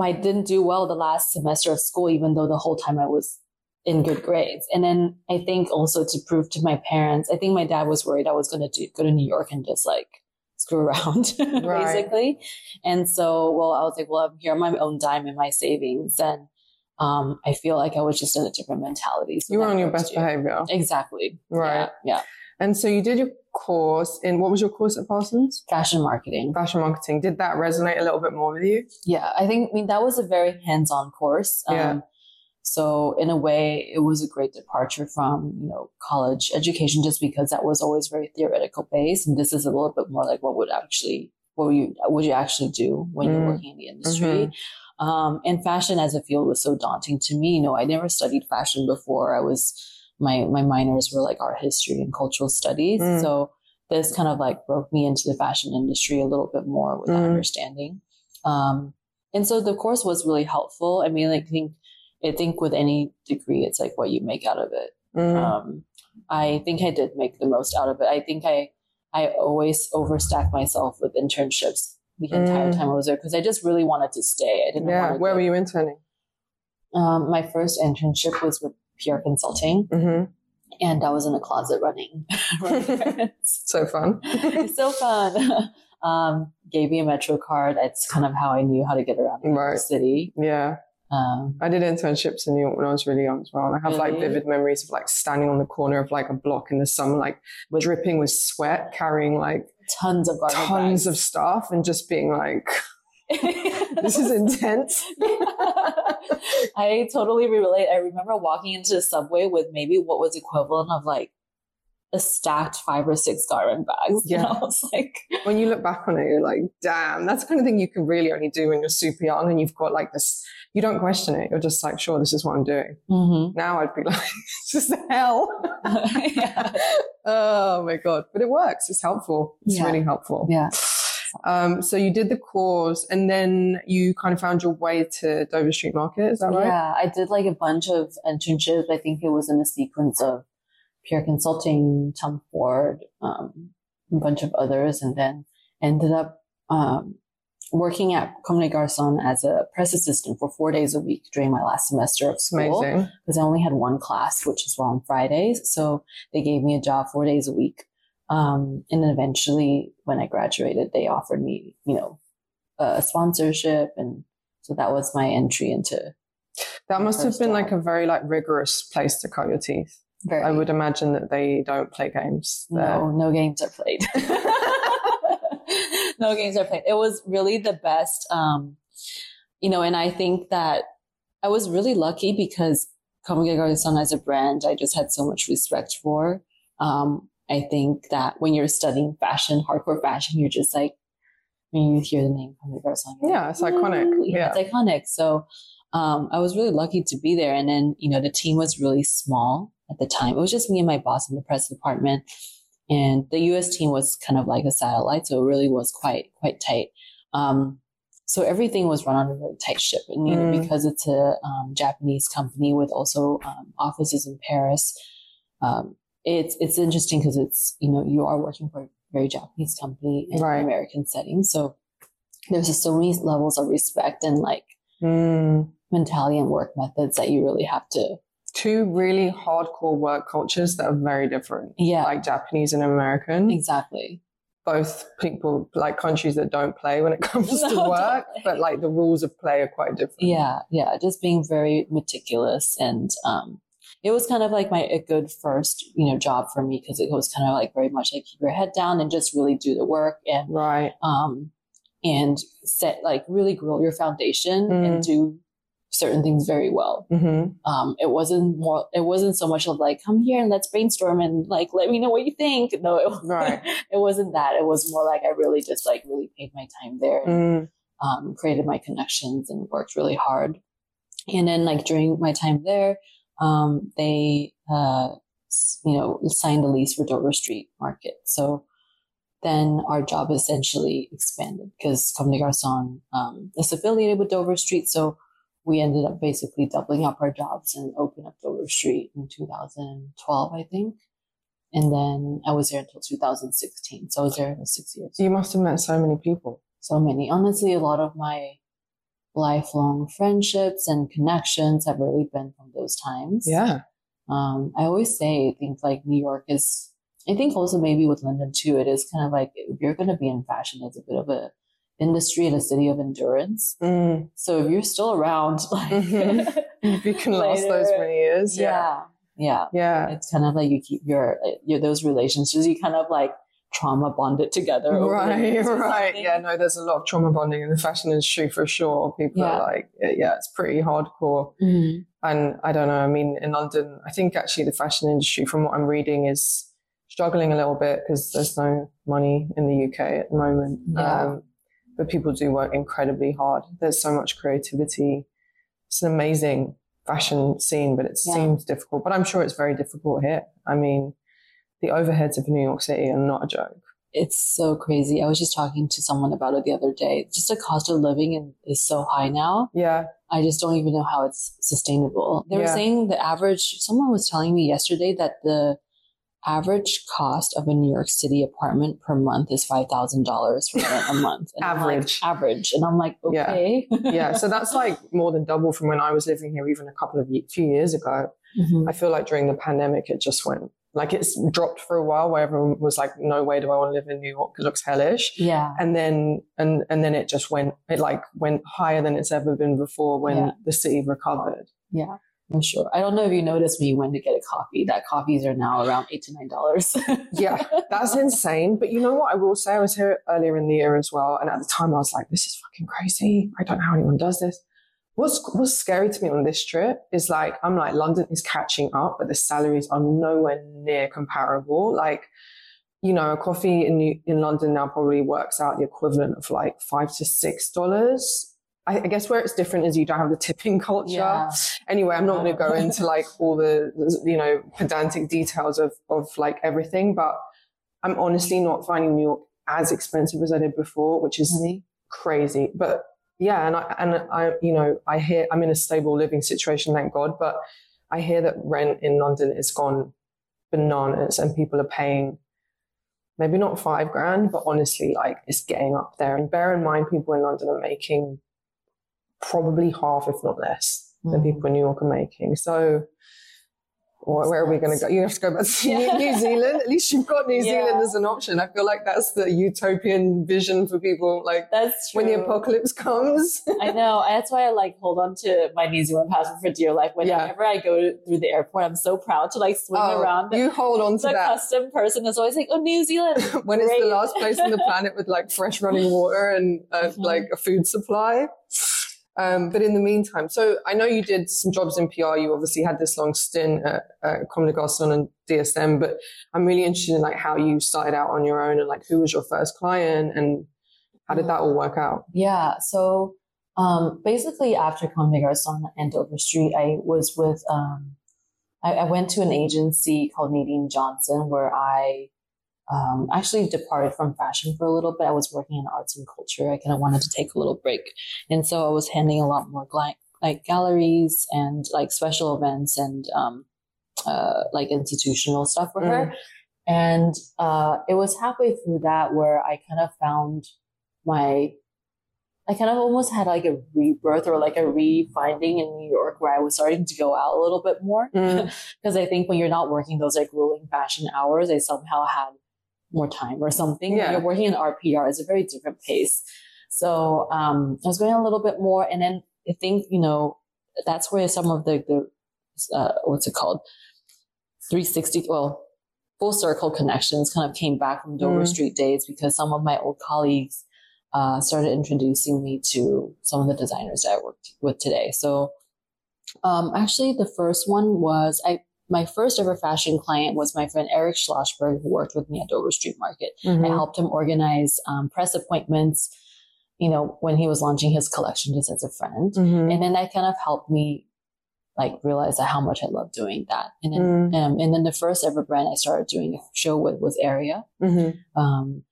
S2: I didn't do well the last semester of school, even though the whole time I was in good grades. And then I think also to prove to my parents, I think my dad was worried I was going to go to New York and just like screw around,
S1: Right.
S2: basically. And so, well, I was like, well, I'm here on my own dime and my savings. And um, I feel like I was just in a different mentality. So
S1: You were on your best
S2: year-
S1: behavior.
S2: Exactly.
S1: Right.
S2: Yeah. yeah.
S1: And so you did your course in what was your course at Parsons?
S2: Fashion marketing.
S1: Fashion marketing. Did that resonate a little bit more with you?
S2: Yeah, I think I mean that was a very hands-on course. Um,
S1: Yeah.
S2: So in a way, it was a great departure from you know college education, just because that was always very theoretical based, and this is a little bit more like what would actually what would you what would you actually do when you're
S1: Mm.
S2: working in the industry. Um, and fashion as a field was so daunting to me. You know, I never studied fashion before. I was my my minors were like art history and cultural studies,
S1: Mm.
S2: so this kind of like broke me into the fashion industry a little bit more with that
S1: Mm.
S2: understanding. Um, and so the course was really helpful. I mean, I think, I think with any degree, it's like what you make out of it.
S1: Mm.
S2: Um, I think I did make the most out of it. I think I, I always overstacked myself with internships the entire
S1: Mm.
S2: time I was there because I just really wanted to stay. I didn't
S1: yeah.
S2: want to.
S1: Where
S2: go-
S1: were you interning?
S2: Um, my first internship was with PR Consulting,
S1: Mm-hmm.
S2: and I was in a closet running.
S1: So fun.
S2: so fun. Um, gave me a Metro card. That's kind of how I knew how to get around
S1: Right.
S2: City.
S1: yeah.
S2: Um,
S1: I did internships in New York when I was really young as well. And I have like vivid memories of like standing on the corner of like a block in the summer, like dripping with sweat, carrying like
S2: tons of
S1: tons
S2: bags.
S1: of stuff and just being like, this is intense.
S2: I totally relate. I remember walking into the subway with maybe what was equivalent of like a stacked five or six garment bags.
S1: Yeah.
S2: And I was like,
S1: When you look back on it, you're like, damn, that's the kind of thing you can really only do when you're super young and you've got like this, you don't question it. You're just like, sure, this is what I'm doing.
S2: mhm.
S1: Now I'd be like, it's just hell.
S2: yeah.
S1: Oh my God. But it works. It's helpful. It's
S2: Yeah.
S1: really helpful.
S2: yeah.
S1: Um, so you did the course and then you kind of found your way to Dover Street Market. Is that right?
S2: Yeah. I did like a bunch of internships. I think it was in a sequence of PR Consulting, Tom Ford, um, a bunch of others, and then ended up um, working at Comme des Garçons as a press assistant for four days a week during my last semester of school. because I only had one class, which is on Fridays. So they gave me a job four days a week Um, and then eventually, when I graduated, they offered me, you know, a sponsorship, and so that was my entry into.
S1: That must have been
S2: job.
S1: like a very like rigorous place to cut your teeth.
S2: Very,
S1: I would imagine that they don't play games. there.
S2: no, no games are played. no games are played. It was really the best, um, you know, and I think that I was really lucky because Comme des Garçons as a brand, I just had so much respect for. Um, I think that when you're studying fashion, hardcore fashion, you're just like, when you hear the name Comme des Garçons,
S1: Yeah, it's iconic.
S2: Yeah, it's iconic. So, um, I was really lucky to be there. And then, you know, the team was really small at the time. It was just me and my boss in the press department. And the US team was kind of like a satellite. So it really was quite, quite tight. Um, so everything was run on a really tight ship. And, you know,
S1: Mm.
S2: because it's a um, Japanese company with also um, offices in Paris, um, it's, it's interesting because it's, you know, you are working for a very Japanese company in
S1: Right.
S2: an American setting. So there's just so many levels of respect and like
S1: Mm.
S2: mentality and work methods that you really have to,
S1: Two really hardcore work cultures that are very different,
S2: yeah,
S1: like Japanese and American.
S2: exactly.
S1: Both people like countries that don't play when it comes
S2: No,
S1: to work, but like the rules of play are quite different.
S2: Yeah, yeah, just being very meticulous and um it was kind of like my a good first, you know, job for me because it was kind of like very much like keep your head down and just really do the work and
S1: Right.
S2: um and set like really grow your foundation
S1: Mm.
S2: and do certain things very well.
S1: hmm
S2: Um it wasn't more it wasn't so much of like come here and let's brainstorm and like let me know what you think. No, it,
S1: Right.
S2: it wasn't that. It was more like I really just like really paid my time there and
S1: Mm.
S2: um, created my connections and worked really hard. And then like during my time there, um, they, uh, you know, signed a lease for Dover Street Market. So then our job essentially expanded because Comme des Garçons, um, is affiliated with Dover Street. So we ended up basically doubling up our jobs and opened up Dover Street in 2012, I think. And then I was there until 2016. So I was there for six years
S1: You must have met so many people.
S2: so many. Honestly, a lot of my lifelong friendships and connections have really been from those times.
S1: Yeah.
S2: Um, I always say, I think like New York is, I think also maybe with London too, it is kind of like if you're going to be in fashion, it's a bit of a industry and a city of endurance.
S1: Mm.
S2: So if you're still around, like,
S1: Mhm. If you can last those many years. Yeah.
S2: yeah, yeah,
S1: Yeah.
S2: it's kind of like you keep your, your those relationships, you kind of like trauma bonded together.
S1: Right, right. Yeah, no, there's a lot of trauma bonding in the fashion industry for sure. People
S2: Yeah.
S1: are like, yeah, it's pretty hardcore.
S2: Mhm.
S1: And I don't know, I mean, in London, I think actually the fashion industry, from what I'm reading, is struggling a little bit because there's no money in the UK at the moment.
S2: Yeah.
S1: Um, but people do work incredibly hard. There's so much creativity. It's an amazing fashion scene, but it
S2: Yeah.
S1: seems difficult. But I'm sure it's very difficult here. I mean, the overheads of New York City are not a joke.
S2: It's so crazy. I was just talking to someone about it the other day. Just the cost of living is so high now.
S1: Yeah.
S2: I just don't even know how it's sustainable. They were
S1: Yeah.
S2: saying the average, someone was telling me yesterday that the average cost of a New York City apartment per month is $5,000 for a month. I'm like,
S1: Average.
S2: average. And I'm like, okay.
S1: yeah, so that's like more than double from when I was living here, even a couple of ye- few years ago.
S2: Mhm.
S1: I feel like during the pandemic, it just went like it's dropped for a while, where everyone was like, "No way do I want to live in New York? It looks hellish."
S2: Yeah.
S1: And then and and then it just went it like went higher than it's ever been before when
S2: Yeah.
S1: the city recovered.
S2: Yeah. I'm sure. I don't know if you noticed me when you went to get a coffee that coffees are now around eight to nine dollars.
S1: Yeah, That's insane. But you know what? I will say I was here earlier in the year as well, and at the time I was like, "This is fucking crazy. I don't know how anyone does this." What's what's scary to me on this trip is like I'm like London is catching up, but the salaries are nowhere near comparable. Like, you know, a coffee in in London now probably works out the equivalent of like five to six dollars. I, I guess where it's different is you don't have the tipping culture.
S2: yeah.
S1: Anyway, I'm not going to go into like all the you know pedantic details of of like everything, but I'm honestly not finding New York as expensive as I did before, which is
S2: Really?
S1: crazy. But yeah, and I and I you know I hear I'm in a stable living situation, thank God. But I hear that rent in London is gone bananas, and people are paying maybe not five grand, but honestly, like it's getting up there. And bear in mind, people in London are making probably half, if not less, than
S2: Mhm.
S1: people in New York are making. So Or where are we going to go? You have to go back to yeah. New Zealand. At least you've got New yeah. Zealand as an option. I feel like that's the utopian vision for people. Like
S2: that's
S1: true. when the apocalypse comes.
S2: I know. That's why I like hold on to my New Zealand passport for dear life. Whenever yeah. I go to, through the airport, I'm so proud to like swing oh, around.
S1: You hold on to
S2: the
S1: that.
S2: custom person is always like, "Oh, New Zealand."
S1: when Great. it's the last place on the planet with like fresh running water and uh, mm-hmm. like a food supply. Um, but in the meantime, so I know you did some jobs in PR. You obviously had this long stint at, at and DSM, but I'm really interested in like how you started out on your own and like who was your first client and how did that all work out?
S2: Yeah. So, um, basically after Garçons and Dover Street, I was with, um, I, I went to an agency called Nadine Johnson where I um, actually departed from fashion for a little bit. I was working in arts and culture. I kind of wanted to take a little break. And so I was handling a lot more gla- like galleries and like special events and, um, uh, like institutional stuff for mm. her. And, uh, it was halfway through that where I kind of found my, I kind of almost had like a rebirth or like a refinding in New York where I was starting to go out a little bit more. Because mm. I think when you're not working those like grueling fashion hours, I somehow had more time or something. Yeah. When you're working in RPR, it's a very different pace. So um, I was going a little bit more, and then I think you know that's where some of the the uh, what's it called, 360 well full circle connections kind of came back from Dover mm. Street days because some of my old colleagues uh, started introducing me to some of the designers that I worked with today. So um, actually, the first one was I my first ever fashion client was my friend Eric Schlossberg, who worked with me at Dover Street Market. Mm-hmm. I helped him organize um, press appointments, you know, when he was launching his collection just as a friend. Mm-hmm. And then that kind of helped me like realize how much I love doing that. And then, mm. um, and then the first ever brand I started doing a show with was Area. Mm-hmm. Um,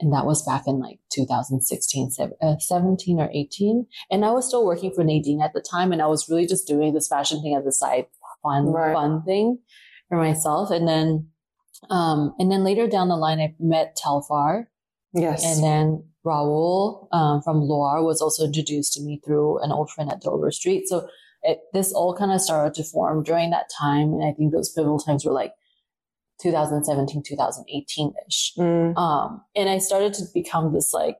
S2: and that was back in like 2016, uh, 17 or 18. And I was still working for Nadine at the time. And I was really just doing this fashion thing as a side fun, right. fun thing for myself. And then, um, and then later down the line, I met Telfar.
S1: Yes.
S2: And then Raul, um, from Luar was also introduced to me through an old friend at Dover Street. So it, this all kind of started to form during that time. And I think those pivotal times were like 2017, 2018 ish. Mm. Um, and I started to become this like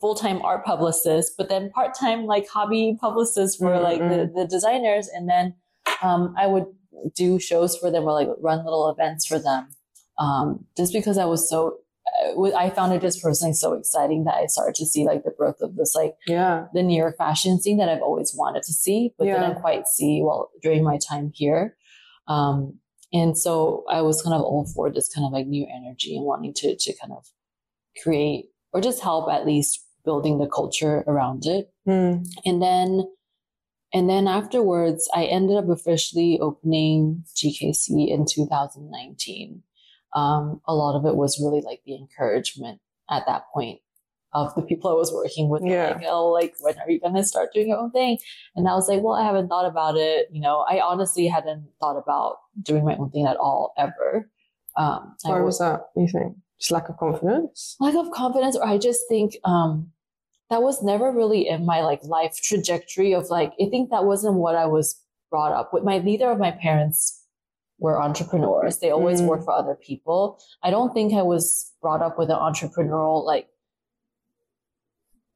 S2: full-time art publicist, but then part-time like hobby publicist for mm-hmm. like the, mm-hmm. the designers. And then um, I would do shows for them or like run little events for them. Um, just because I was so, uh, I found it just personally so exciting that I started to see like the growth of this, like,
S1: yeah,
S2: the New York fashion scene that I've always wanted to see, but yeah. didn't quite see while during my time here. Um, and so I was kind of all for this kind of like new energy and wanting to, to kind of create or just help at least building the culture around it. Mm. And then and then afterwards, I ended up officially opening GKC in 2019. Um, a lot of it was really like the encouragement at that point of the people I was working with. Yeah. Like, oh, like, when are you going to start doing your own thing? And I was like, well, I haven't thought about it. You know, I honestly hadn't thought about doing my own thing at all, ever.
S1: Um, Why was that, you think? Just lack of confidence?
S2: Lack of confidence, or I just think, um, that was never really in my like life trajectory of like, I think that wasn't what I was brought up with. My, neither of my parents were entrepreneurs. They always mm. worked for other people. I don't think I was brought up with an entrepreneurial like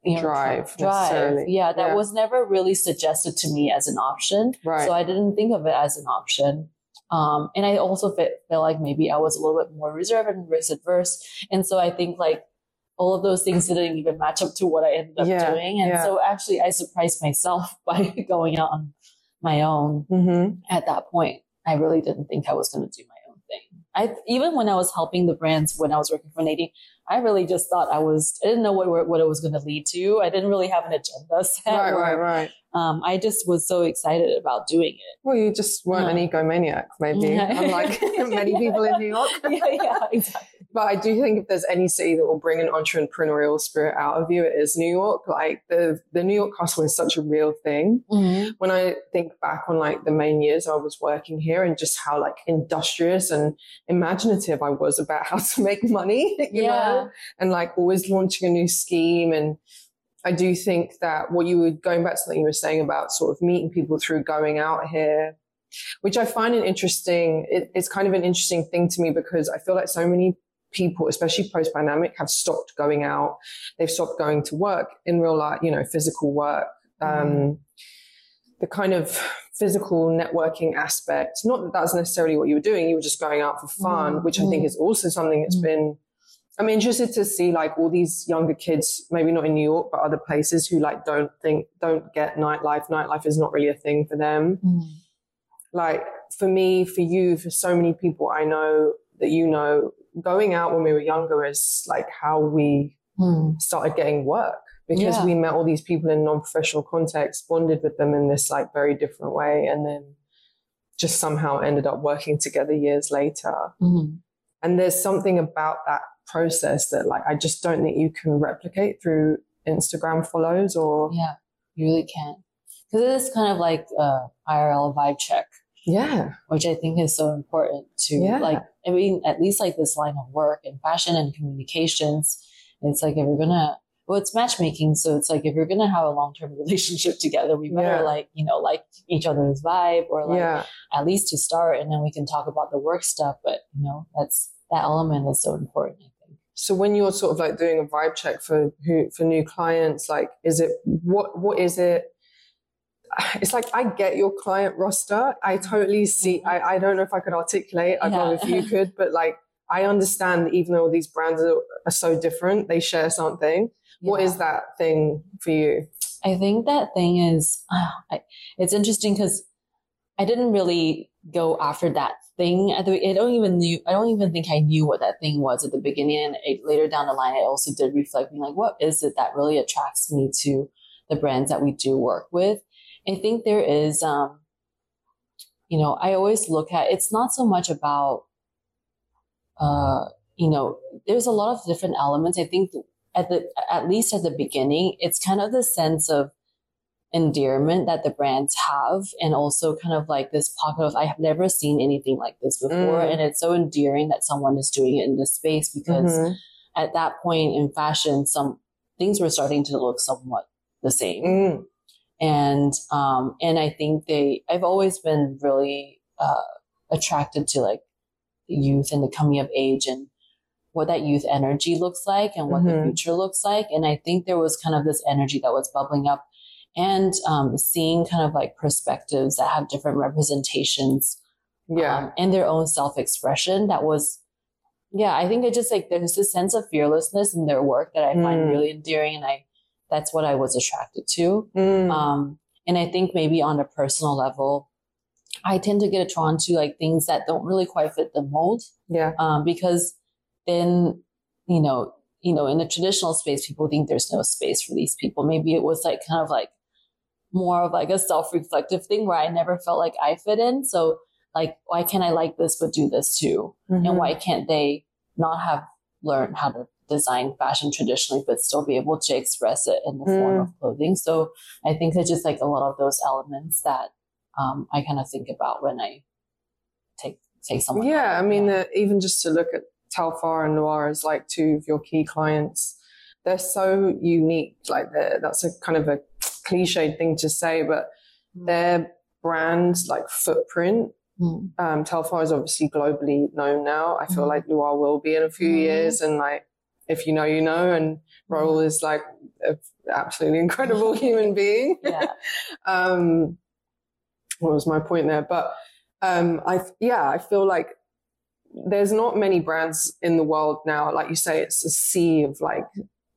S1: you know, drive.
S2: Drive. Yeah, that yeah. was never really suggested to me as an option. Right. So I didn't think of it as an option. Um, and I also felt, like maybe I was a little bit more reserved and risk adverse. And so I think like all of those things didn't even match up to what I ended up yeah, doing. And yeah. so actually I surprised myself by going out on my own mm-hmm. at that point. I really didn't think I was going to do my own thing. I, even when I was helping the brands, when I was working for Nadine, I really just thought I was, I didn't know what, what it was going to lead to. I didn't really have an agenda set.
S1: Right, or, right, right.
S2: Um, I just was so excited about doing it.
S1: Well, you just weren't yeah. an egomaniac, maybe, unlike many people in New York.
S2: yeah, yeah, exactly.
S1: But I do think if there's any city that will bring an entrepreneurial spirit out of you, it is New York. Like the, the New York hustle is such a real thing. Mm-hmm. When I think back on like the main years I was working here and just how like industrious and imaginative I was about how to make money, you yeah. know, and like always launching a new scheme. And I do think that what you were going back to something you were saying about sort of meeting people through going out here which I find an interesting, it, it's kind of an interesting thing to me because I feel like so many people, especially post pandemic, have stopped going out. They've stopped going to work in real life, you know, physical work. Um, mm. The kind of physical networking aspect, not that that's necessarily what you were doing, you were just going out for fun, mm. which I think mm. is also something that's mm. been I'm interested to see like all these younger kids, maybe not in New York, but other places who like don't think, don't get nightlife. Nightlife is not really a thing for them. Mm. Like for me, for you, for so many people I know that you know, going out when we were younger is like how we mm. started getting work because yeah. we met all these people in non-professional contexts bonded with them in this like very different way, and then just somehow ended up working together years later. Mm-hmm. And there's something about that process that like I just don't think you can replicate through Instagram follows or
S2: yeah, you really can't because it is kind of like a IRL vibe check.
S1: Yeah,
S2: which I think is so important to yeah. like. I mean, at least like this line of work and fashion and communications. It's like if you're gonna well, it's matchmaking. So it's like if you're gonna have a long term relationship together, we better yeah. like, you know, like each other's vibe or like yeah. at least to start and then we can talk about the work stuff. But you know, that's that element is so important.
S1: So when you're sort of like doing a vibe check for who for new clients, like is it what what is it? It's like I get your client roster. I totally see. Mm-hmm. I, I don't know if I could articulate. I don't know if you could, but like I understand even though these brands are, are so different, they share something. Yeah. What is that thing for you?
S2: I think that thing is, uh, I, it's interesting because I didn't really go after that thing at the I don't even knew I don't even think I knew what that thing was at the beginning and it, later down the line I also did reflect being like what is it that really attracts me to the brands that we do work with I think there is um you know I always look at it's not so much about uh you know there's a lot of different elements I think at the at least at the beginning it's kind of the sense of endearment that the brands have and also kind of like this pocket of I have never seen anything like this before mm. and it's so endearing that someone is doing it in this space because mm-hmm. at that point in fashion some things were starting to look somewhat the same mm. And um and I think they I've always been really uh attracted to like youth and the coming of age and what that youth energy looks like and what mm-hmm. the future looks like and I think there was kind of this energy that was bubbling up and um, seeing kind of like perspectives that have different representations
S1: yeah um,
S2: and their own self-expression that was yeah i think it just like there's this sense of fearlessness in their work that i mm. find really endearing and i that's what i was attracted to mm. um, and i think maybe on a personal level i tend to get drawn to like things that don't really quite fit the mold
S1: yeah
S2: um, because then you know you know in the traditional space people think there's no space for these people maybe it was like kind of like more of like a self-reflective thing where I never felt like I fit in. So like, why can't I like this but do this too? Mm-hmm. And why can't they not have learned how to design fashion traditionally but still be able to express it in the mm. form of clothing? So I think it's just like a lot of those elements that um, I kind of think about when I take take someone.
S1: Yeah, I mean, yeah. Uh, even just to look at Telfar and Luar as like two of your key clients, they're so unique. Like that's a kind of a cliched thing to say, but mm. their brand like footprint. Mm. Um, Telfar is obviously globally known now. I feel mm. like Luar will be in a few mm. years, and like if you know, you know. And Raul is like an absolutely incredible human being.
S2: Yeah.
S1: um, what was my point there? But um, I yeah, I feel like there's not many brands in the world now. Like you say, it's a sea of like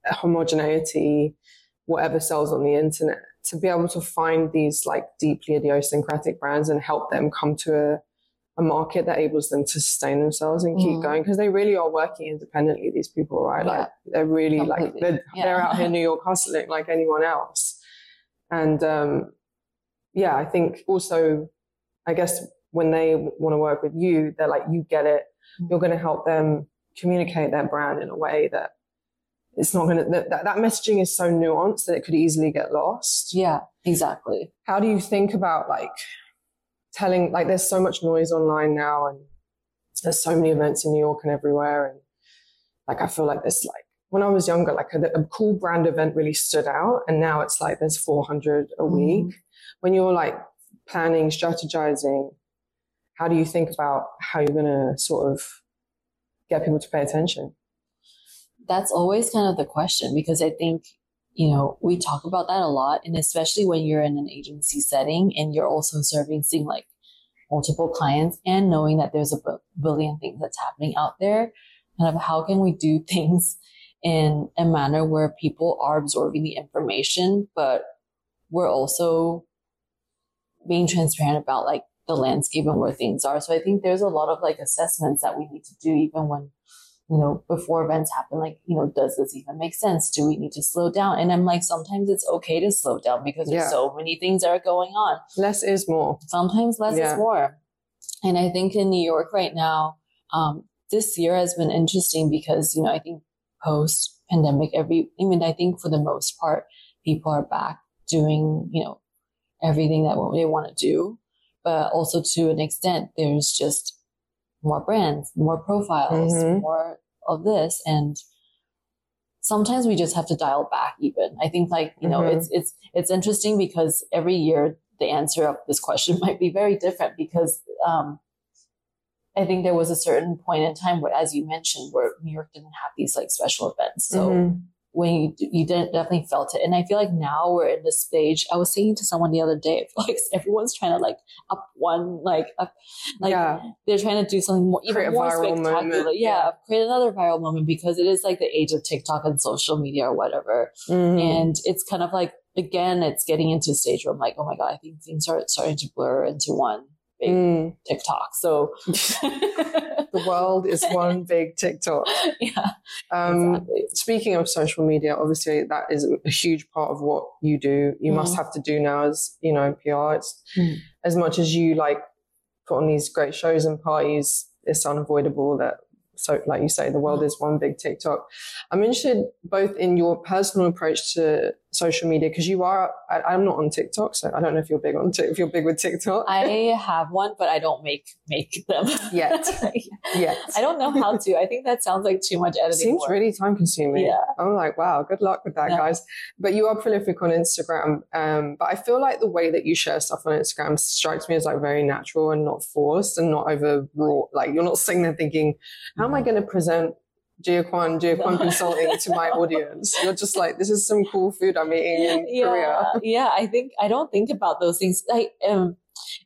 S1: homogeneity whatever sells on the internet to be able to find these like deeply idiosyncratic brands and help them come to a, a market that enables them to sustain themselves and keep mm. going because they really are working independently these people right yeah. like they're really Completely. like they're, yeah. they're out here in new york hustling like anyone else and um yeah i think also i guess when they want to work with you they're like you get it mm. you're going to help them communicate their brand in a way that it's not going to, that, that messaging is so nuanced that it could easily get lost.
S2: Yeah, exactly.
S1: How do you think about like telling, like there's so much noise online now and there's so many events in New York and everywhere. And like, I feel like this, like when I was younger, like a, a cool brand event really stood out. And now it's like there's 400 a mm-hmm. week. When you're like planning, strategizing, how do you think about how you're going to sort of get people to pay attention?
S2: That's always kind of the question because I think, you know, we talk about that a lot. And especially when you're in an agency setting and you're also servicing like multiple clients and knowing that there's a billion things that's happening out there, kind of how can we do things in a manner where people are absorbing the information, but we're also being transparent about like the landscape and where things are. So I think there's a lot of like assessments that we need to do even when, you know, before events happen, like, you know, does this even make sense? Do we need to slow down? And I'm like, sometimes it's okay to slow down because there's yeah. so many things that are going on.
S1: Less is more.
S2: Sometimes less yeah. is more. And I think in New York right now, um, this year has been interesting because, you know, I think post pandemic, every, I mean, I think for the most part, people are back doing, you know, everything that they want to do. But also to an extent, there's just more brands, more profiles, mm-hmm. more of this. And sometimes we just have to dial back even. I think like, you know, mm-hmm. it's, it's, it's interesting because every year the answer of this question might be very different because, um, I think there was a certain point in time where, as you mentioned, where New York didn't have these like special events. So mm-hmm. When you you didn't definitely felt it, and I feel like now we're in this stage. I was saying to someone the other day, like everyone's trying to like up one, like up, like yeah. they're trying to do something more, even more spectacular. Yeah, yeah, create another viral moment because it is like the age of TikTok and social media or whatever, mm-hmm. and it's kind of like again, it's getting into a stage where I'm like, oh my god, I think things are starting to blur into one big mm. TikTok. So
S1: the world is one big TikTok.
S2: Yeah.
S1: Um, exactly. Speaking of social media, obviously that is a huge part of what you do. You mm. must have to do now as, you know, PR. It's mm. as much as you like put on these great shows and parties, it's unavoidable that so like you say, the world is one big TikTok. I'm interested both in your personal approach to social media because you are. I, am not on TikTok, so I don't know if you're big on if you're big with TikTok.
S2: I have one, but I don't make make them
S1: yet. yet,
S2: I don't know how to. I think that sounds like too much editing.
S1: It seems
S2: work.
S1: really time consuming.
S2: Yeah,
S1: I'm like, wow, good luck with that, yeah. guys. But you are prolific on Instagram. Um, but I feel like the way that you share stuff on Instagram strikes me as like very natural and not forced and not overwrought. Like you're not sitting there thinking, how am I going to present Gia Kuan, Giaquan Consulting to my audience. You're just like, this is some cool food I'm eating in
S2: yeah,
S1: Korea.
S2: Yeah, I think I don't think about those things. Like, um,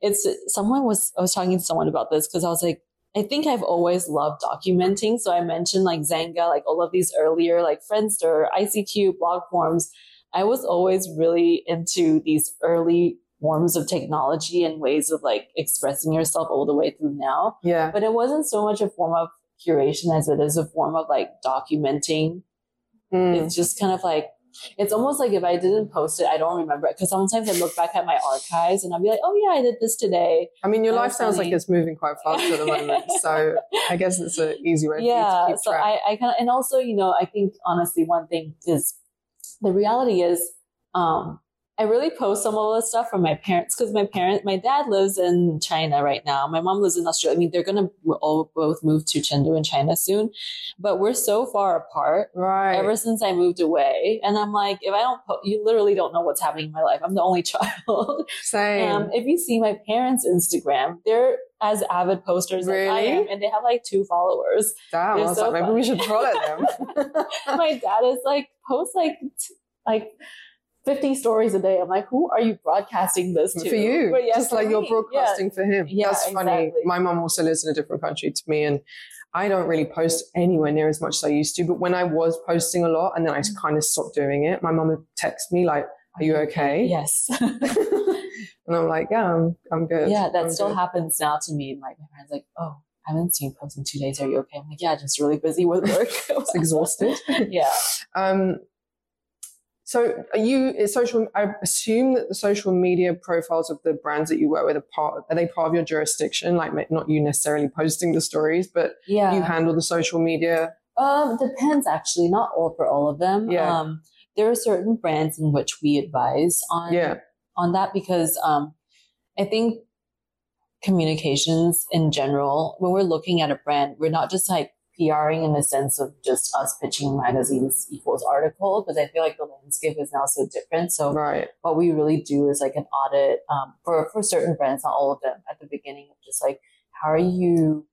S2: it's someone was I was talking to someone about this because I was like, I think I've always loved documenting. So I mentioned like Xanga, like all of these earlier like Friendster, ICQ, blog forms. I was always really into these early forms of technology and ways of like expressing yourself all the way through now.
S1: Yeah.
S2: But it wasn't so much a form of curation as it is a form of like documenting. Mm. It's just kind of like, it's almost like if I didn't post it, I don't remember it. Because sometimes I look back at my archives and I'll be like, oh yeah, I did this today.
S1: I mean, your life sounds like it's moving quite fast at the moment. so I guess it's an easy way
S2: yeah,
S1: to
S2: so I, I kind of, and also, you know, I think honestly, one thing is the reality is, um, I really post some of the stuff from my parents because my parent, my dad lives in China right now. My mom lives in Australia. I mean, they're going to all both move to Chengdu in China soon, but we're so far apart.
S1: Right.
S2: Ever since I moved away. And I'm like, if I don't, po- you literally don't know what's happening in my life. I'm the only child.
S1: Same.
S2: Um, if you see my parents' Instagram, they're as avid posters really? as I am, and they have like two followers.
S1: Damn, I was so like, maybe we should follow them.
S2: my dad is like, post like, t- like, 50 stories a day. I'm like, who are you broadcasting this to?
S1: For you. Yeah, Just like me. you're broadcasting yeah. for him. Yeah, That's funny. Exactly. My mom also lives in a different country to me and I don't really post anywhere near as much as I used to. But when I was posting a lot and then I mm. kind of stopped doing it, my mom would text me like, are you okay?
S2: Yes.
S1: and I'm like, yeah, I'm, I'm good.
S2: Yeah, that
S1: I'm
S2: still
S1: good.
S2: happens now to me. My, my friend's like, oh, I haven't seen you post in two days. Are you okay? I'm like, yeah, just really busy with work.
S1: it's exhausted.
S2: yeah.
S1: Um, so are you social? I assume that the social media profiles of the brands that you work with are part. Are they part of your jurisdiction? Like not you necessarily posting the stories, but
S2: yeah.
S1: you handle the social media.
S2: Um, depends actually. Not all for all of them.
S1: Yeah.
S2: Um, there are certain brands in which we advise on.
S1: Yeah.
S2: On that because um, I think communications in general, when we're looking at a brand, we're not just like PRing in the sense of just us pitching magazines equals article because I feel like the landscape is now so different. So
S1: right.
S2: what we really do is like an audit um, for for certain brands, not all of them, at the beginning of just like how are you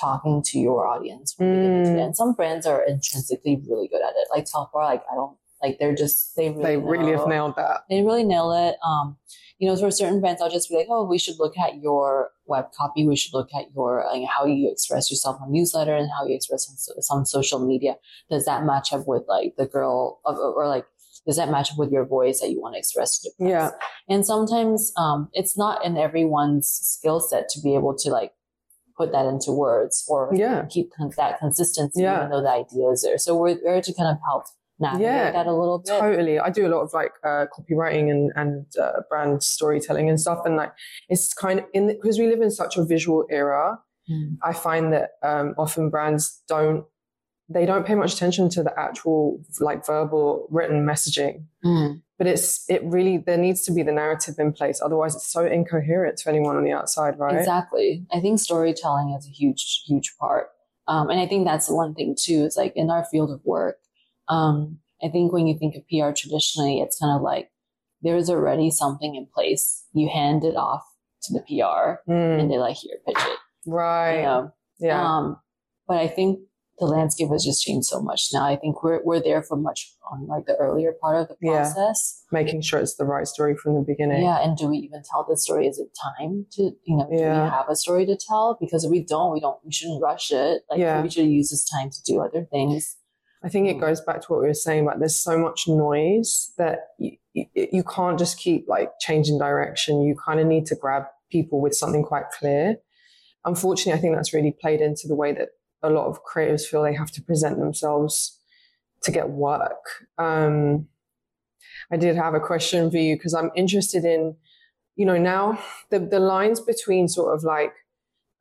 S2: talking to your audience when they get into
S1: Mm.
S2: it? And some brands are intrinsically really good at it. Like Telfar, like I don't like they're just they really
S1: They really have nailed that.
S2: they really nail it. Um, you know, for certain brands, I'll just be like, oh, we should look at your web copy. We should look at your like, how you express yourself on newsletter and how you express on, so- on social media. Does that match up with like the girl or, or like does that match up with your voice that you want to express to the press?
S1: Yeah.
S2: And sometimes um, it's not in everyone's skill set to be able to like put that into words or
S1: Yeah.
S2: keep con- that consistency,
S1: Yeah.
S2: even though the idea is there. So we're there to kind of help navigate
S1: Yeah,
S2: that a little bit.
S1: Totally. I do a lot of like uh, copywriting and, and uh, brand storytelling and stuff. And like, it's kind of in, because we live in such a visual era,
S2: Mm.
S1: I find that um, often brands don't, they don't pay much attention to the actual like verbal written messaging.
S2: Mm.
S1: But it's, it really, there needs to be the narrative in place. Otherwise it's so incoherent to anyone on the outside, right?
S2: Exactly. I think storytelling is a huge, huge part. Um, and I think that's one thing too, is like in our field of work, um, I think when you think of PR traditionally, it's kind of like there's already something in place. You hand it off to the PR
S1: Mm,
S2: and they're like, here, pitch it.
S1: right.
S2: You know?
S1: Yeah.
S2: Um, but I think the landscape has just changed so much now. I think we're, we're there for much on like the earlier part of the
S1: Yeah.
S2: process.
S1: Making sure it's the right story from the beginning.
S2: Yeah, and do we even tell the story? Is it time to, you know, do we have a story to tell? Because if we don't, we don't, we shouldn't rush it. Like
S1: Yeah.
S2: we should use this time to do other things.
S1: I think it
S2: Mm.
S1: goes back to what we were saying. Like, there's so much noise that you, you, you can't just keep like changing direction. You kind of need to grab people with something quite clear. Unfortunately, I think that's really played into the way that a lot of creatives feel they have to present themselves to get work. Um, I did have a question for you because I'm interested in, you know, now the, the lines between sort of like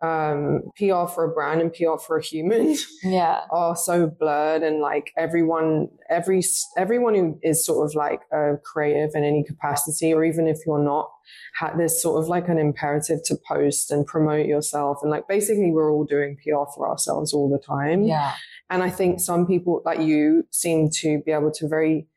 S1: um, PR for a brand and PR for a human
S2: Yeah.
S1: are so blurred and like everyone every everyone who is sort of like a creative in any capacity or even if you're not ha- there's sort of like an imperative to post and promote yourself and like basically we're all doing PR for ourselves all the time
S2: Yeah.
S1: and I think some people like you seem to be able to very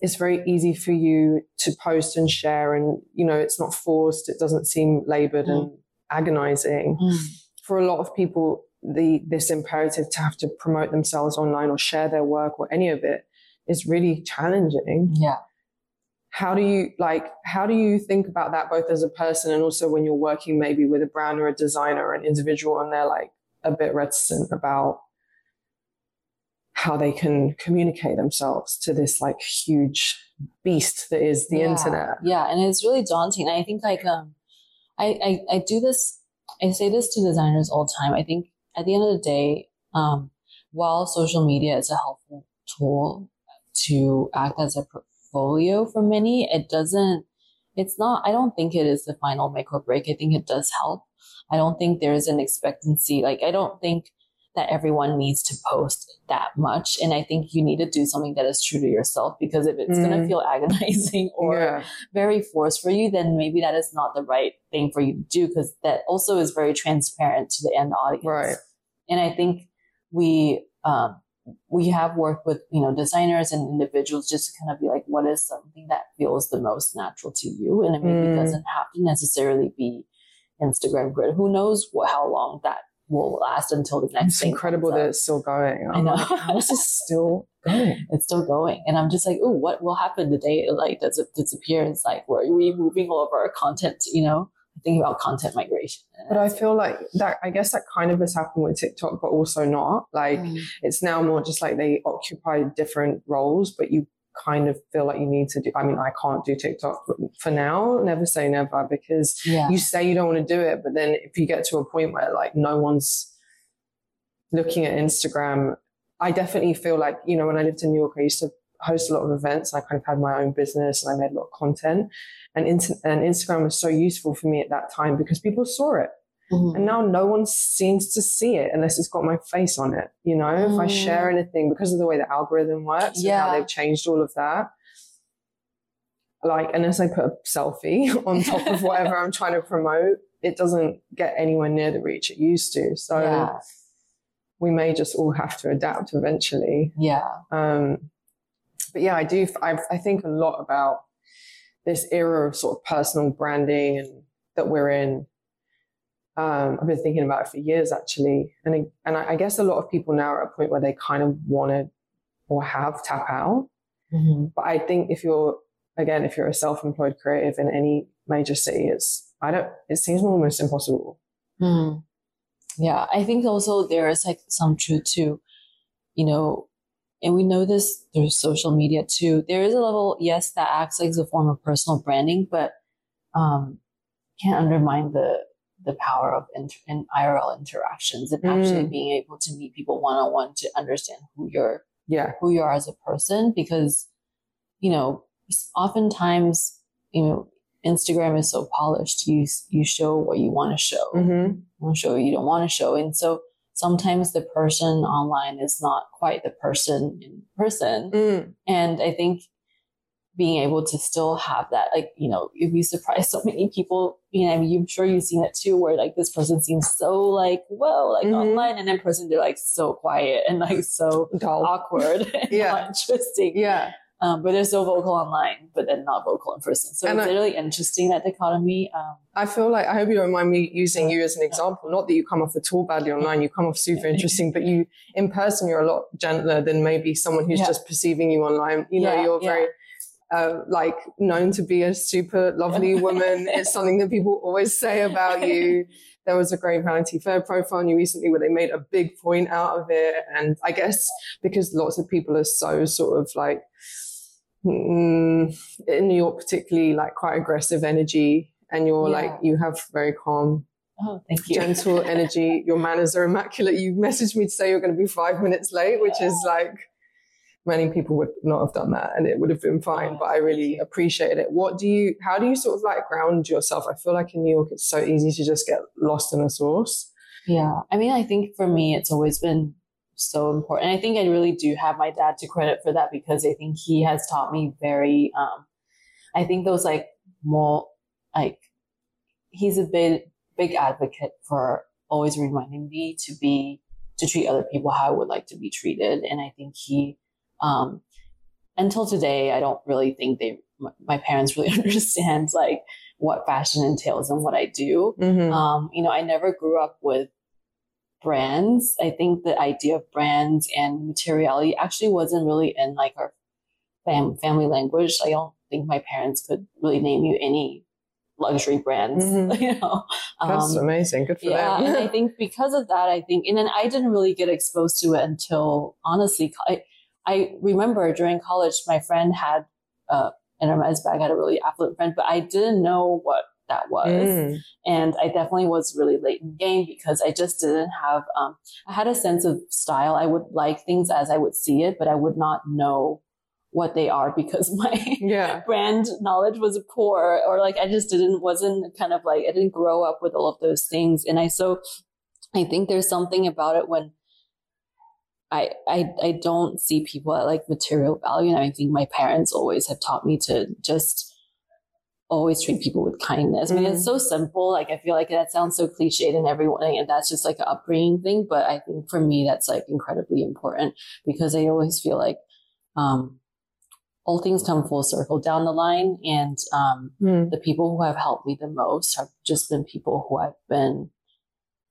S1: it's very easy for you to post and share and you know it's not forced it doesn't seem labored and agonizing
S2: Mm.
S1: for a lot of people, the this imperative to have to promote themselves online or share their work or any of it is really challenging.
S2: Yeah.
S1: How do you like? How do you think about that both as a person and also when you're working maybe with a brand or a designer or an individual and they're like a bit reticent about how they can communicate themselves to this like huge beast that is the
S2: yeah.
S1: internet.
S2: Yeah. And it's really daunting. I think like, um, I, I, I do this, I say this to designers all the time. I think at the end of the day, um, while social media is a helpful tool to act as a portfolio for many, it doesn't, it's not, I don't think it is the final make or break. I think it does help. I don't think there's an expectancy. Like, I don't think that everyone needs to post that much. And I think you need to do something that is true to yourself because if it's going to
S1: Mm.
S2: feel agonizing or
S1: yeah.
S2: very forced for you, then maybe that is not the right thing for you to do because that also is very transparent to the end audience.
S1: Right.
S2: And I think we, um, we have worked with, you know, designers and individuals just to kind of be like, what is something that feels the most natural to you? And it maybe
S1: Mm.
S2: doesn't have to necessarily be Instagram grid. Who knows what, how long that will last until the next
S1: It's
S2: thing
S1: incredible that it's still going.
S2: I
S1: I'm
S2: know.
S1: like, how is this still going?
S2: it's still going. And I'm just like, oh, what will happen the day it like does it disappear? It's like, are we moving all of our content, you know? Thinking about content migration.
S1: But I feel like that, I guess that kind of has happened with TikTok, but also not. Like,
S2: Mm.
S1: it's now more just like they occupy different roles, but you kind of feel like you need to do. I mean, I can't do TikTok for now. Never say never because
S2: yeah.
S1: you say you don't want to do it, but then if you get to a point where like no one's looking at Instagram, I definitely feel like, you know, when I lived in New York, I used to host a lot of events. I kind of had my own business and I made a lot of content. And, and Instagram was so useful for me at that time because people saw it.
S2: Mhm.
S1: And now no one seems to see it unless it's got my face on it. You know, if I
S2: Mm.
S1: share anything because of the way the algorithm works and
S2: Yeah.
S1: how they've changed all of that. Like, unless I put a selfie on top of whatever I'm trying to promote, it doesn't get anywhere near the reach it used to. So
S2: yeah.
S1: we may just all have to adapt eventually.
S2: Yeah.
S1: Um, but yeah, I do. I, I think a lot about this era of sort of personal branding and that we're in. Um, I've been thinking about it for years actually, and and I, I guess a lot of people now are at a point where they kind of want to or have tap out.
S2: Mm-hmm.
S1: But I think if you're again, if you're a self-employed creative in any major city, it's I don't. It seems almost impossible.
S2: Mm. Yeah, I think also there is like some truth to, you know, and we know this through social media too. There is a level, yes, that acts like a form of personal branding, but um, can't undermine the the power of inter- in IRL interactions and actually
S1: Mm.
S2: being able to meet people one on one to understand who you're
S1: Yeah.
S2: who you are as a person because you know oftentimes you know instagram is so polished you you show what you want to show
S1: Mm-hmm.
S2: you don't show what you don't want to show and so sometimes the person online is not quite the person in person
S1: Mm.
S2: and i think being able to still have that like you know you'd be surprised so many people you know I mean, i'm sure you've seen it too where like this person seems so like whoa like
S1: Mhm.
S2: online and in person they're like so quiet and like so
S1: Dull.
S2: awkward and
S1: Yeah.
S2: not interesting.
S1: Yeah.
S2: Um, but they're so vocal online, but then not vocal in person. So
S1: And
S2: it's
S1: I-
S2: really interesting that dichotomy. Um,
S1: I feel like I hope you don't mind me using you as an example. Not that you come off at all badly online, you come off super interesting, but you in person you're a lot gentler than maybe someone who's
S2: Yeah.
S1: just perceiving you online. You know,
S2: Yeah,
S1: you're
S2: yeah.
S1: Uh, like known to be a super lovely woman. it's something that people always say about you. There was a great Vanity Fair profile on you recently where they made a big point out of it. And I guess because lots of people are so sort of like, mm, in New York, particularly like quite aggressive energy and you're
S2: Yeah.
S1: like, you have very calm,
S2: oh, thank you.
S1: gentle energy. Your manners are immaculate. You messaged me to say you're going to be five minutes late, which is like, many people would not have done that and it would have been fine,
S2: Oh,
S1: but I really appreciated it. What do you, how do you sort of like ground yourself? I feel like in New York, it's so easy to just get lost in a source.
S2: Yeah. I mean, I think for me, it's always been so important. I think I really do have my dad to credit for that because I think he has taught me very, um, I think those like more, like, he's a big, big advocate for always reminding me to be, to treat other people how I would like to be treated. And I think he, um, until today, I don't really think they, my, parents really understand like what fashion entails and what I do.
S1: Mm-hmm.
S2: Um, you know, I never grew up with brands. I think the idea of brands and materiality actually wasn't really in like our fam- family language. I don't think my parents could really name you any luxury brands,
S1: Mhm.
S2: you know.
S1: That's
S2: Um,
S1: amazing. Good for
S2: yeah, and I think because of that, I think, and then I didn't really get exposed to it until honestly, I, I remember during college, my friend had uh, an Hermes bag, had a really affluent friend, but I didn't know what that was.
S1: Mm.
S2: And I definitely was really late in the game because I just didn't have, um, I had a sense of style. I would like things as I would see it, but I would not know what they are because my
S1: Yeah.
S2: brand knowledge was poor or like I just didn't, wasn't kind of like, I didn't grow up with all of those things. And I, so I think there's something about it when I, I, I don't see people at like material value. And I think my parents always have taught me to just always treat people with kindness. I mean, it's so simple. Like, I feel like that sounds so cliched and everyone, and that's just like an upbringing thing. But I think for me, that's like incredibly important because I always feel like, um, all things come full circle down the line. And, um,
S1: Mm.
S2: the people who have helped me the most have just been people who I've been,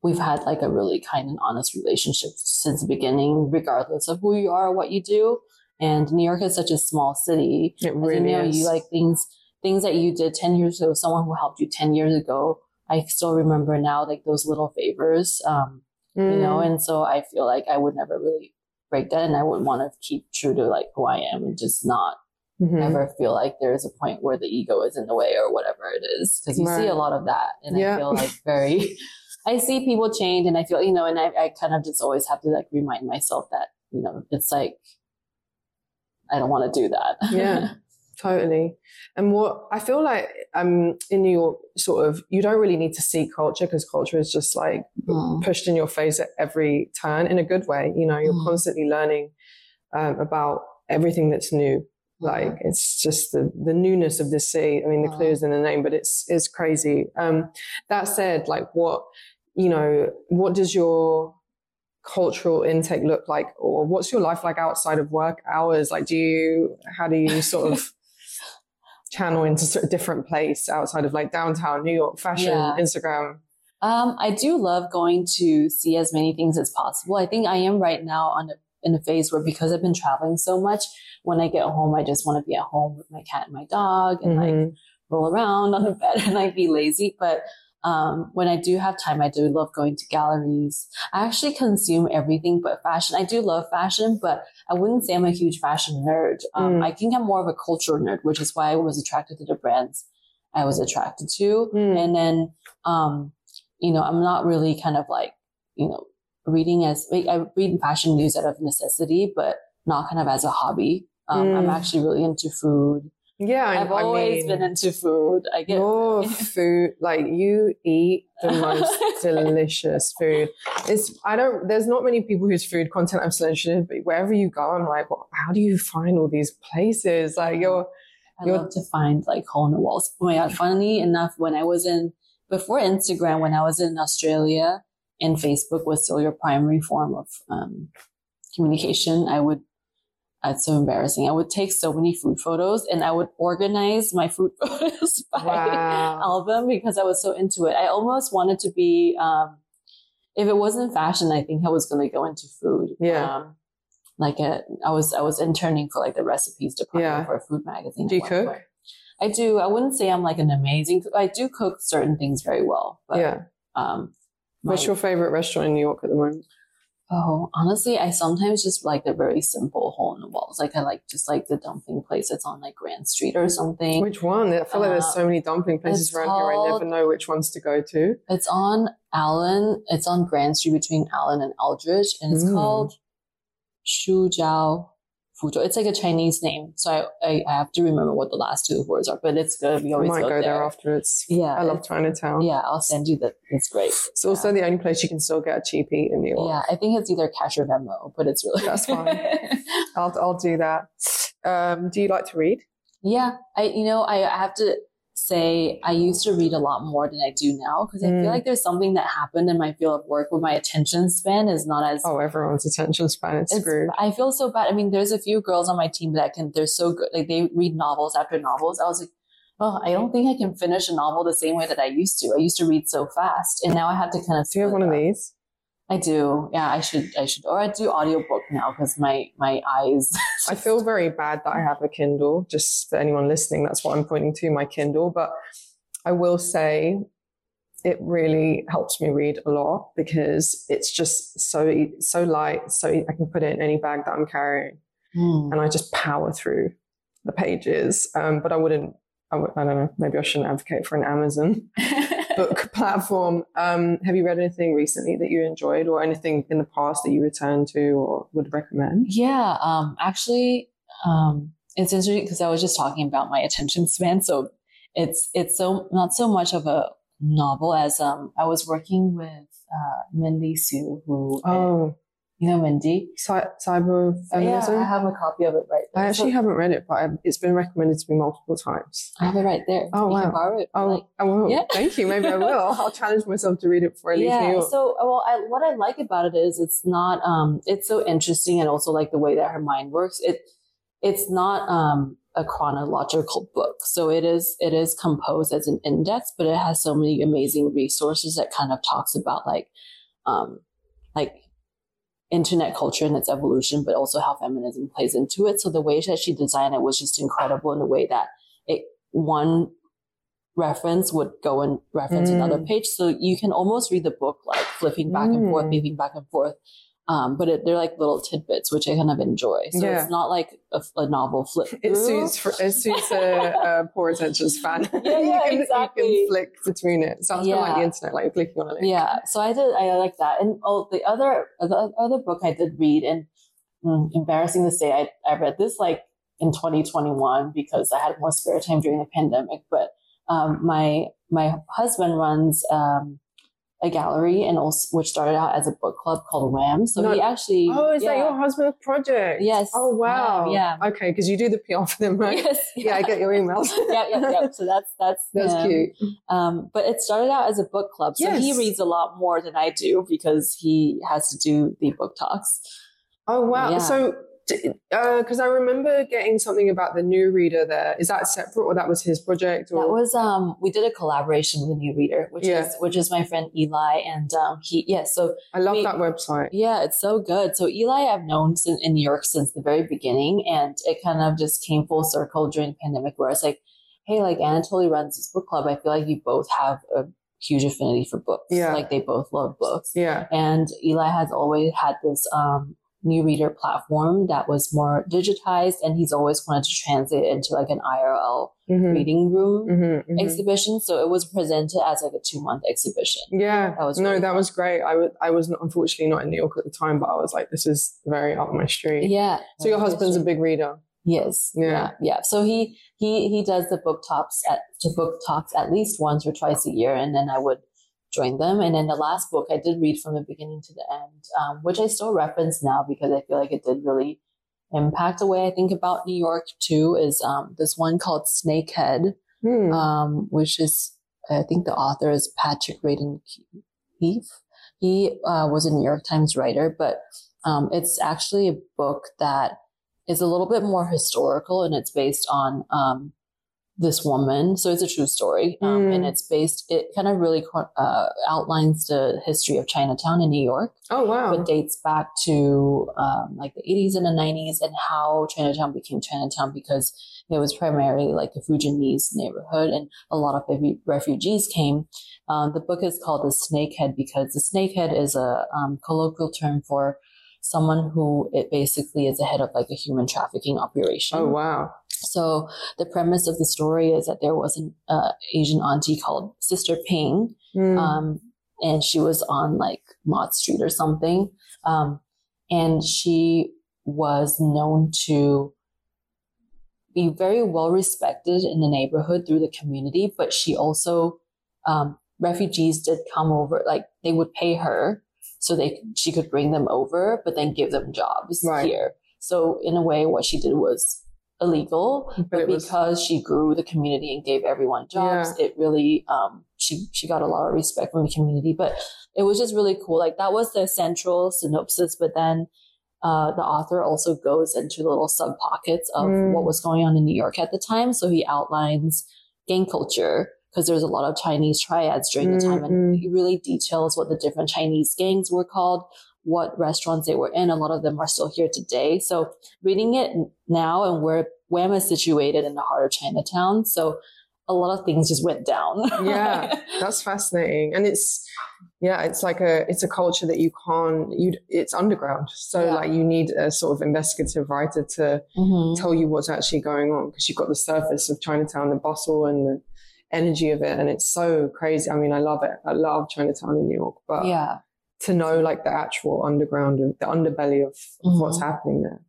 S2: we've had like a really kind and honest relationship since the beginning, regardless of who you are or what you do. And New York is such a small city.
S1: It really
S2: you know,
S1: is.
S2: you like things, things that you did 10 years ago, someone who helped you 10 years ago. I still remember now, like those little favors, um, you know,
S1: Mm.
S2: and so I feel like I would never really break that and I would want to keep true to like who I am and just not
S1: Mhm.
S2: ever feel like there is a point where the ego is in the way or whatever it is. Cause you see a lot of that. And
S1: Yeah.
S2: I feel like very, I see people change and I feel, you know, and I, I kind of just always have to like remind myself that, you know, it's like, I don't want to do that.
S1: Yeah. Totally. And what I feel like um in New York, sort of, you don't really need to see culture because culture is just like
S2: Mm.
S1: pushed in your face at every turn in a good way. You know, you're
S2: Mm.
S1: constantly learning um, about everything that's new. Like it's just the, the newness of the city. I mean, the clue is in the name, but it's it's crazy. Um, that said, like what you know, what does your cultural intake look like, or what's your life like outside of work hours? Like, do you how do you sort of channel into sort of different place outside of like downtown New York fashion,
S2: Yeah.
S1: Instagram?
S2: Um, I do love going to see as many things as possible. I think I am right now on a, in a phase where because I've been traveling so much, when I get home, I just want to be at home with my cat and my dog and
S1: Mhm.
S2: like roll around on the bed and like be lazy. But um, when I do have time, I do love going to galleries. I actually consume everything but fashion. I do love fashion, but I wouldn't say I'm a huge fashion nerd. Um,
S1: Mm.
S2: I think I'm more of a cultural nerd, which is why I was attracted to the brands I was attracted to.
S1: Mm.
S2: And then, um, you know, I'm not really kind of like, you know, reading as I read fashion news out of necessity, but not kind of as a hobby. Um, I'm
S1: Mm.
S2: actually really into food.
S1: Yeah,
S2: I've
S1: I
S2: always
S1: mean,
S2: been into food. I get
S1: Your food, like you eat the most delicious food. It's I don't. There's not many people whose food content I'm so interested in, but wherever you go, I'm like, well, how do you find all these places? Like you're,
S2: I
S1: You're-
S2: love to find like hole in the walls. Oh my god! Funny enough, when I was in before Instagram, when I was in Australia, and Facebook was still your primary form of um, communication, I would. It's so embarrassing. I would take so many food photos, and I would organize my food photos by
S1: wow.
S2: album because I was so into it. I almost wanted to be. Um, if it wasn't fashion, I think I was going to go into food.
S1: Yeah.
S2: Um, like a, I was, I was interning for like the recipes department
S1: Yeah.
S2: for a food magazine.
S1: Do you cook?
S2: point. I do. I wouldn't say I'm like an amazing. cook. I do cook certain things very well. But,
S1: yeah.
S2: Um,
S1: What's your favorite restaurant in New York at the moment?
S2: Oh, honestly, I sometimes just like the very simple hole in the walls. Like I like just like the dumpling place that's on like Grand Street or something.
S1: Which one? I feel like there's
S2: Uh,
S1: so many dumpling places around here. I never know which ones to go to.
S2: It's on Allen. It's on Grand Street between Allen and Eldridge, and it's
S1: Mm.
S2: called Shujiao Fuzhou. It's like a Chinese name, so I, I, have to remember what the last two words are. But it's good. We always
S1: might
S2: go,
S1: go there
S2: there.
S1: afterwards.
S2: Yeah,
S1: I love Chinatown.
S2: Yeah, I'll send you that. It's great.
S1: It's also the only place you can still get a cheap eat in New York.
S2: Yeah, I think it's either cash or Venmo, but it's really
S1: That's fine. I'll, I'll do that. Um, do you like to read?
S2: Yeah, I you know I, I have to say I used to read a lot more than I do now because I
S1: Mm.
S2: feel like there's something that happened in my field of work where my attention span is not as
S1: Oh, everyone's attention span is
S2: It's-
S1: screwed.
S2: I feel so bad. I mean, there's a few girls on my team that can, they're so good. Like they read novels after novels. I was like, oh, I don't think I can finish a novel the same way that I used to. I used to read so fast and now I have to kind of.
S1: Do you have one of these?
S2: I do. Yeah, I should, I should, or I do audiobook now because my, my eyes.
S1: I feel very bad that I have a Kindle. Just for anyone listening, that's what I'm pointing to, my Kindle. But I will say it really helps me read a lot because it's just so so light. So I can put it in any bag that I'm carrying,
S2: Hmm.
S1: and I just power through the pages. Um, but I wouldn't. I, would, I don't know. Maybe I shouldn't advocate for an Amazon book platform. Um, have you read anything recently that you enjoyed, or anything in the past that you returned to or would recommend?
S2: Yeah, um, actually, um, it's interesting because I was just talking about my attention span. So it's it's so not so much of a novel as um, I was working with uh, Mindy Seu, who
S1: Oh,
S2: you know Mindy.
S1: cy- cyber
S2: Yeah,
S1: feminism.
S2: I have a copy of it right. There.
S1: I actually
S2: So-
S1: haven't read it, but I, it's been recommended to me multiple times.
S2: I have it right there.
S1: Oh,
S2: you
S1: wow.
S2: Can borrow it.
S1: Oh,
S2: Like,
S1: I will.
S2: Yeah.
S1: Thank you. Maybe I will. I'll challenge myself to read it before I leave
S2: yeah. So, well, I, what I like about it is it's not. Um, it's so interesting, and also like the way that her mind works. It, it's not um a chronological book, so it is. It is composed as an index, but it has so many amazing resources that kind of talks about like, um, like internet culture and its evolution, but also how feminism plays into it. So the way that she designed it was just incredible in a way that it one reference would go and reference
S1: Mm.
S2: another page. So you can almost read the book like flipping back and forth,
S1: Mm.
S2: moving back and forth. Um, but it, they're like little tidbits, which I kind of enjoy. So
S1: Yeah.
S2: it's not like a, a novel flip.
S1: It suits for, it suits a, a poor attention span.
S2: Yeah,
S1: you can,
S2: exactly.
S1: You can flick between it. Sounds of like the internet, like you're clicking on a link.
S2: Yeah, so I did. I like that. And oh, the other the other book I did read, and mm, embarrassing to say, I I read this like in 2021 because I had more spare time during the pandemic. But um, my my husband runs um, a gallery, and also which started out as a book club called Wham. So
S1: No-
S2: he actually
S1: Oh, is that your husband's project?
S2: Yes.
S1: Oh, wow.
S2: Yeah,
S1: Okay, because you do the PR for them, right?
S2: Yes.
S1: Yeah, I get your emails.
S2: yeah, yeah, yeah. So that's that's
S1: That's cute.
S2: Um, but it started out as a book club. So he reads a lot more than I do because he has to do the book talks.
S1: Oh wow!
S2: Yeah.
S1: So Because uh, I remember getting something about the new reader there. Is that separate, or that was his project? Or?
S2: That was um, we did a collaboration with the new reader, which yeah. is which is my friend Eli, and um, he yeah. So
S1: I love we, that website.
S2: Yeah, it's so good. So Eli, I've known in, in New York since the very beginning, and it kind of just came full circle during the pandemic, where it's like, hey, like Anatoly runs this book club. I feel like you both have a huge affinity for books.
S1: Yeah.
S2: Like they both love books.
S1: Yeah.
S2: And Eli has always had this um, new reader platform that was more digitized and he's always wanted to translate it into like an IRL mm-hmm. reading room mm-hmm, mm-hmm. exhibition. So it was presented as like a two month exhibition.
S1: Yeah. That was no, that fun. was great. I, w- I was unfortunately not in New York at the time, but I was like, this is very up my street.
S2: Yeah.
S1: So your husband's a big reader.
S2: Yes. Yeah. yeah. yeah. So he he he does the book talks at to book talks at least once or twice a year, and then I would join them. And then the last book I did read from the beginning to the end, um, which I still reference now because I feel like it did really impact the way I think about New York too. Is um, this one called Snakehead, hmm. um, which is I think the author is Patrick Radden Keefe. He uh, was a New York Times writer, but um, it's actually a book that is a little bit more historical and it's based on um, this woman. So it's a true story. Um, mm. And it's based, it kind of really uh, outlines the history of Chinatown in New York.
S1: Oh, wow.
S2: It dates back to um, like the 80s and the 90s and how Chinatown became Chinatown because it was primarily like a Fujianese neighborhood and a lot of refugees came. Um, the book is called The Snakehead because the snakehead is a um, colloquial term for someone who it basically is the head of like a human trafficking operation.
S1: Oh, wow.
S2: So the premise of the story is that there was an uh, Asian auntie called Sister Ping, mm. um, and she was on like Mott Street or something, um, and she was known to be very well respected in the neighborhood through the community, but she also um, refugees did come over, like they would pay her so they she could bring them over, but then give them jobs right. here. So in a way, what she did was illegal, but, but because was... she grew the community and gave everyone jobs, yeah. it really um, she she got a lot of respect from the community. But it was just really cool. Like that was the central synopsis, but then. Uh, the author also goes into little sub pockets of mm. what was going on in New York at the time. So he outlines gang culture, because there's a lot of Chinese triads during the time, and mm-hmm. he really details what the different Chinese gangs were called, what restaurants they were in. A lot of them are still here today. So reading it now and where Wham is situated in the heart of Chinatown, so a lot of things just went down.
S1: yeah, that's fascinating, and it's yeah, it's like a it's a culture that you can't you it's underground. So yeah. like you need a sort of investigative writer to mm-hmm. tell you what's actually going on because you've got the surface of Chinatown, the bustle and the energy of it. And it's so crazy. I mean, I love it. I love Chinatown in New York, but
S2: yeah,
S1: to know like the actual underground and the underbelly of, of mm-hmm. what's happening there.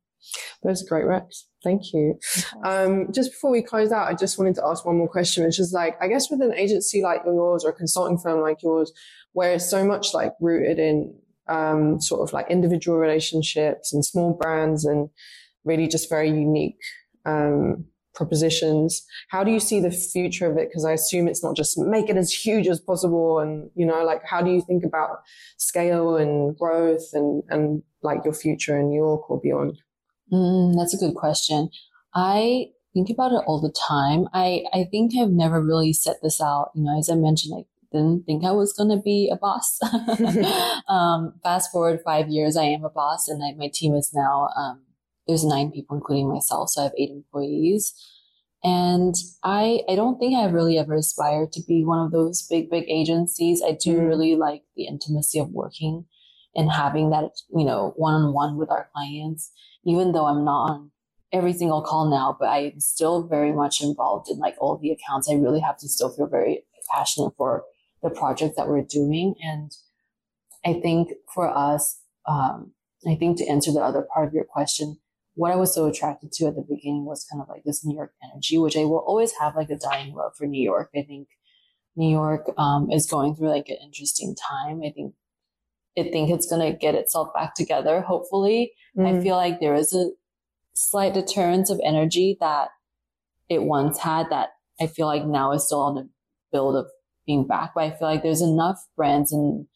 S1: Those are great recs. Thank you. Um, just before we close out, I just wanted to ask one more question, which is like, I guess with an agency like yours or a consulting firm like yours, where it's so much like rooted in um, sort of like individual relationships and small brands and really just very unique um, propositions. How do you see the future of it? Because I assume it's not just make it as huge as possible. And, you know, like how do you think about scale and growth and, and like your future in New York or beyond?
S2: Mm, that's a good question. I think about it all the time. I, I think I've never really set this out. You know, as I mentioned, I didn't think I was going to be a boss. um, fast forward five years, I am a boss and I, my team is now, um, there's nine people, including myself. So I have eight employees. And I, I don't think I've really ever aspired to be one of those big, big agencies. I do mm. really like the intimacy of working and having that, you know, one on one with our clients, even though I'm not on every single call now, but I'm still very much involved in like all the accounts. I really have to still feel very passionate for the project that we're doing. And I think for us, um, I think to answer the other part of your question, what I was so attracted to at the beginning was kind of like this New York energy, which I will always have like a dying love for New York. I think New York um, is going through like an interesting time. I think I think it's gonna get itself back together. Hopefully, mm. I feel like there is a slight deterrence of energy that it once had that I feel like now is still on the build of being back. But I feel like there's enough brands and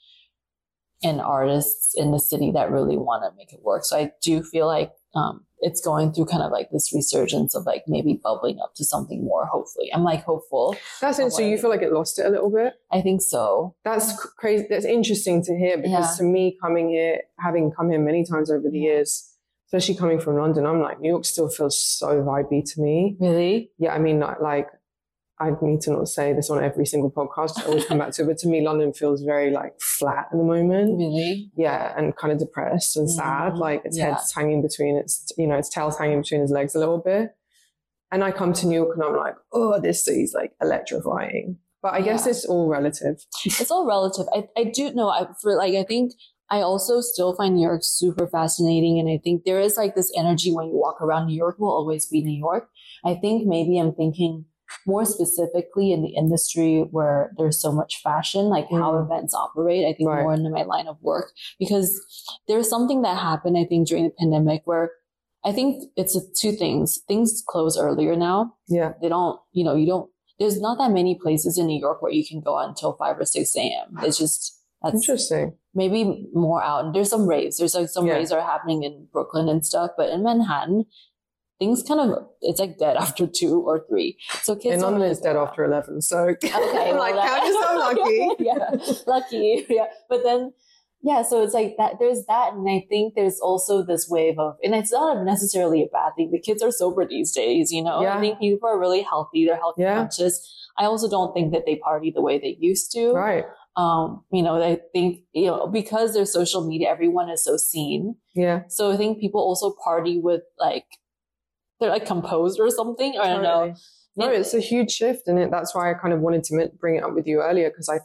S2: and artists in the city that really want to make it work. So I do feel like um, it's going through kind of like this resurgence of like maybe bubbling up to something more. Hopefully, I'm like hopeful.
S1: That's it. So you feel like it lost it a little bit?
S2: I think so.
S1: That's crazy. That's interesting to hear because
S2: Yeah.
S1: to me, coming here, having come here many times over the years, especially coming from London, I'm like New York still feels so vibey to me.
S2: Really?
S1: Yeah, I mean, like, like I need to not say this on every single podcast. I always come back to it, but to me, London feels very like flat at the moment.
S2: Really?
S1: Yeah, and kind of depressed and sad.
S2: Mhm.
S1: Like its
S2: Yeah.
S1: head's hanging between its, you know, its tail's hanging between its legs a little bit. And I come to New York and I'm like, oh, this city's like electrifying. But I guess
S2: Yeah.
S1: it's all relative.
S2: It's all relative. I, I do know I for like I think I also still find New York super fascinating and I think there is like this energy when you walk around New York will always be New York. I think maybe I'm thinking more specifically in the industry where there's so much fashion, like how
S1: Mm.
S2: events operate. I think
S1: Right.
S2: more into my line of work because there's something that happened, I think, during the pandemic where I think it's two things. Things close earlier now.
S1: Yeah.
S2: They don't, you know, you don't, there's not that many places in New York where you can go out until 5 or 6 a.m. It's just, that's
S1: Interesting.
S2: maybe more out. And there's some raves. There's like some
S1: Yeah.
S2: raves are happening in Brooklyn and stuff, but in Manhattan, things kind of it's like dead after two or three. So kids don't
S1: London,
S2: really
S1: dead
S2: out.
S1: after 11. So
S2: Okay, well,
S1: like,
S2: that-
S1: count yourself lucky.
S2: yeah, lucky. Yeah, but then yeah, so it's like that. There's that, and I think there's also this wave of, and it's not necessarily a bad thing. The kids are sober these days, you know.
S1: Yeah.
S2: I think people are really healthy. They're health
S1: Yeah.
S2: conscious. I also don't think that they party the way they used to
S1: Right.
S2: um, you know, I think, you know, because there's social media, everyone is so seen.
S1: Yeah.
S2: So I think people also party with like, they're like composed or something. I don't know.
S1: No, it's a huge shift, and it, that's why I kind of wanted to bring it up with you earlier because I,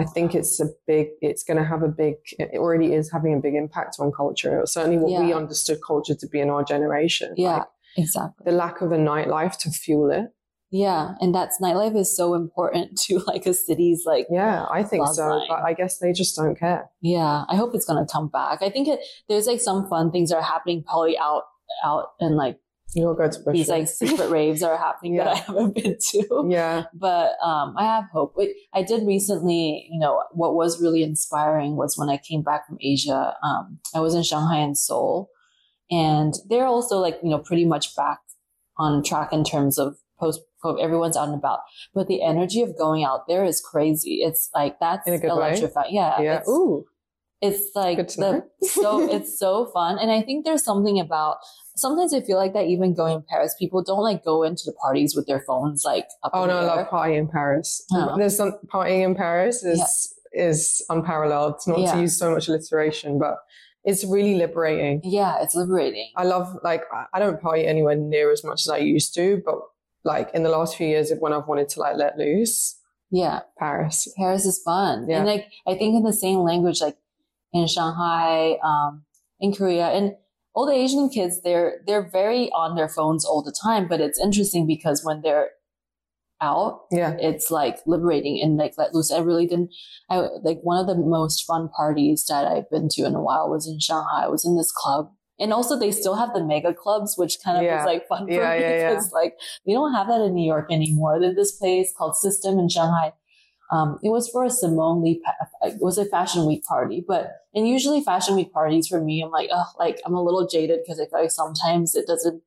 S1: I think it's a big. It's going to have a big. It already is having a big impact on culture. Certainly, what we understood culture to be in our generation.
S2: Yeah.
S1: Like,
S2: Exactly.
S1: the lack of a nightlife to fuel it.
S2: Yeah. And that's nightlife is so important to like a city's like,
S1: Yeah, I think so.
S2: line.
S1: But I guess they just don't care.
S2: yeah, I hope it's going to come back. I think it, there's like some fun things that are happening probably out, out and like
S1: You'll go to
S2: these like secret raves are happening that I haven't been to.
S1: yeah,
S2: but um, I have hope. I did recently, you know, what was really inspiring was when I came back from Asia. Um, I was in Shanghai and Seoul, and they're also like, you know, pretty much back on track in terms of post COVID. Everyone's out and about, but the energy of going out there is crazy. It's like that's
S1: In a good way?
S2: electrifying. Yeah,
S1: yeah.
S2: It's,
S1: Ooh,
S2: it's like the so it's so fun, and I think there's something about. Sometimes I feel like that even going in Paris, people don't like go into the parties with their phones like up
S1: oh no, I love partying in Paris.
S2: Oh.
S1: There's some partying in Paris is is unparalleled. Not
S2: Yeah.
S1: to use so much alliteration, but it's really liberating.
S2: Yeah, it's liberating.
S1: I love like I- don't party anywhere near as much as I used to, but like in the last few years, of when I've wanted to like let loose,
S2: Yeah,
S1: Paris.
S2: Paris is fun.
S1: Yeah.
S2: And like I think in the same language, like in Shanghai, um, in Korea, and all the Asian kids, they're they're very on their phones all the time. But it's interesting because when they're out,
S1: Yeah,
S2: it's like liberating and like let loose. I really didn't. I like one of the most fun parties that I've been to in a while was in Shanghai. I was in this club. And also they still have the mega clubs, which kind of
S1: Yeah.
S2: was like fun for
S1: Yeah,
S2: me
S1: yeah,
S2: because like they don't have that in New York anymore. There's this place called System in Shanghai. Um, it was for a Simone Lee, pa- it was a fashion week party, but, and usually fashion week parties for me, I'm like, oh, like I'm a little jaded because I feel like sometimes it doesn't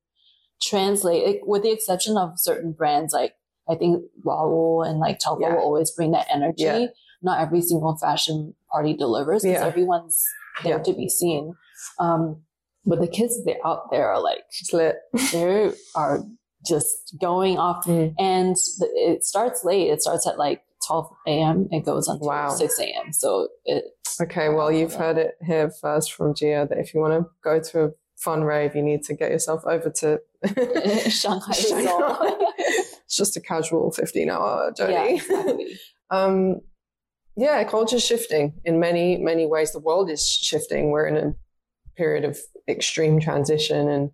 S2: translate, like, with the exception of certain brands, like I think Raul and like Telfar
S1: Yeah.
S2: will always bring that energy.
S1: Yeah.
S2: Not every single fashion party delivers because
S1: Yeah.
S2: everyone's there to be seen. Um, but the kids they out there are like, they are just going off
S1: Mm.
S2: and the, it starts late. It starts at like 12 a.m. It goes until
S1: Wow.
S2: 6 a.m. So it,
S1: Okay, well, you've heard it here first from Gia that if you want to go to a fun rave, you need to get yourself over to
S2: Shanghai
S1: Shanghai. it's just a casual 15 hour journey.
S2: yeah, exactly.
S1: Um, yeah, culture's shifting in many, many ways. The world is shifting. We're in a period of extreme transition, and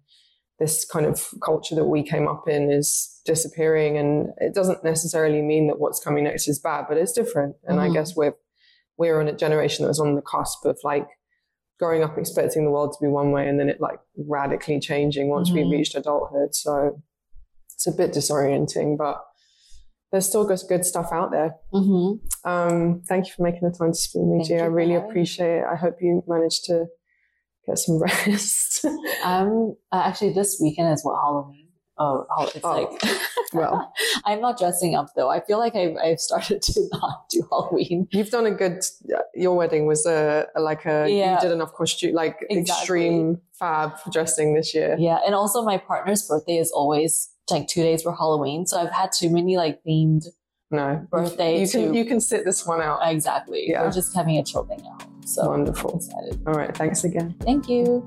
S1: this kind of culture that we came up in is disappearing. And it doesn't necessarily mean that what's coming next is bad, but it's different. And I
S2: Mhm.
S1: guess we're we're on a generation that was on the cusp of like growing up expecting the world to be one way, and then it like radically changing once we
S2: Mhm.
S1: reached adulthood. So it's a bit disorienting, but there's still good, stuff out there.
S2: hmm
S1: Um, thank you for making the time to speak with me, Gia. I really appreciate it. I hope you managed to get some rest.
S2: I'm uh, actually this weekend is what Halloween. Oh, it's
S1: Oh,
S2: like
S1: well.
S2: I'm not dressing up though. I feel like I've, I've started to not do Halloween.
S1: You've done a good. Your wedding was a, a like a.
S2: Yeah.
S1: You did enough costume, like
S2: Exactly.
S1: extreme fab dressing this year.
S2: Yeah, and also my partner's birthday is always like two days for Halloween, so I've had too many like themed.
S1: No
S2: Birthday
S1: You can
S2: to-
S1: you can sit this one out.
S2: Exactly.
S1: Yeah.
S2: We're just having a chill thing out. So
S1: Wonderful.
S2: I'm excited.
S1: All right. Thanks again.
S2: Thank you.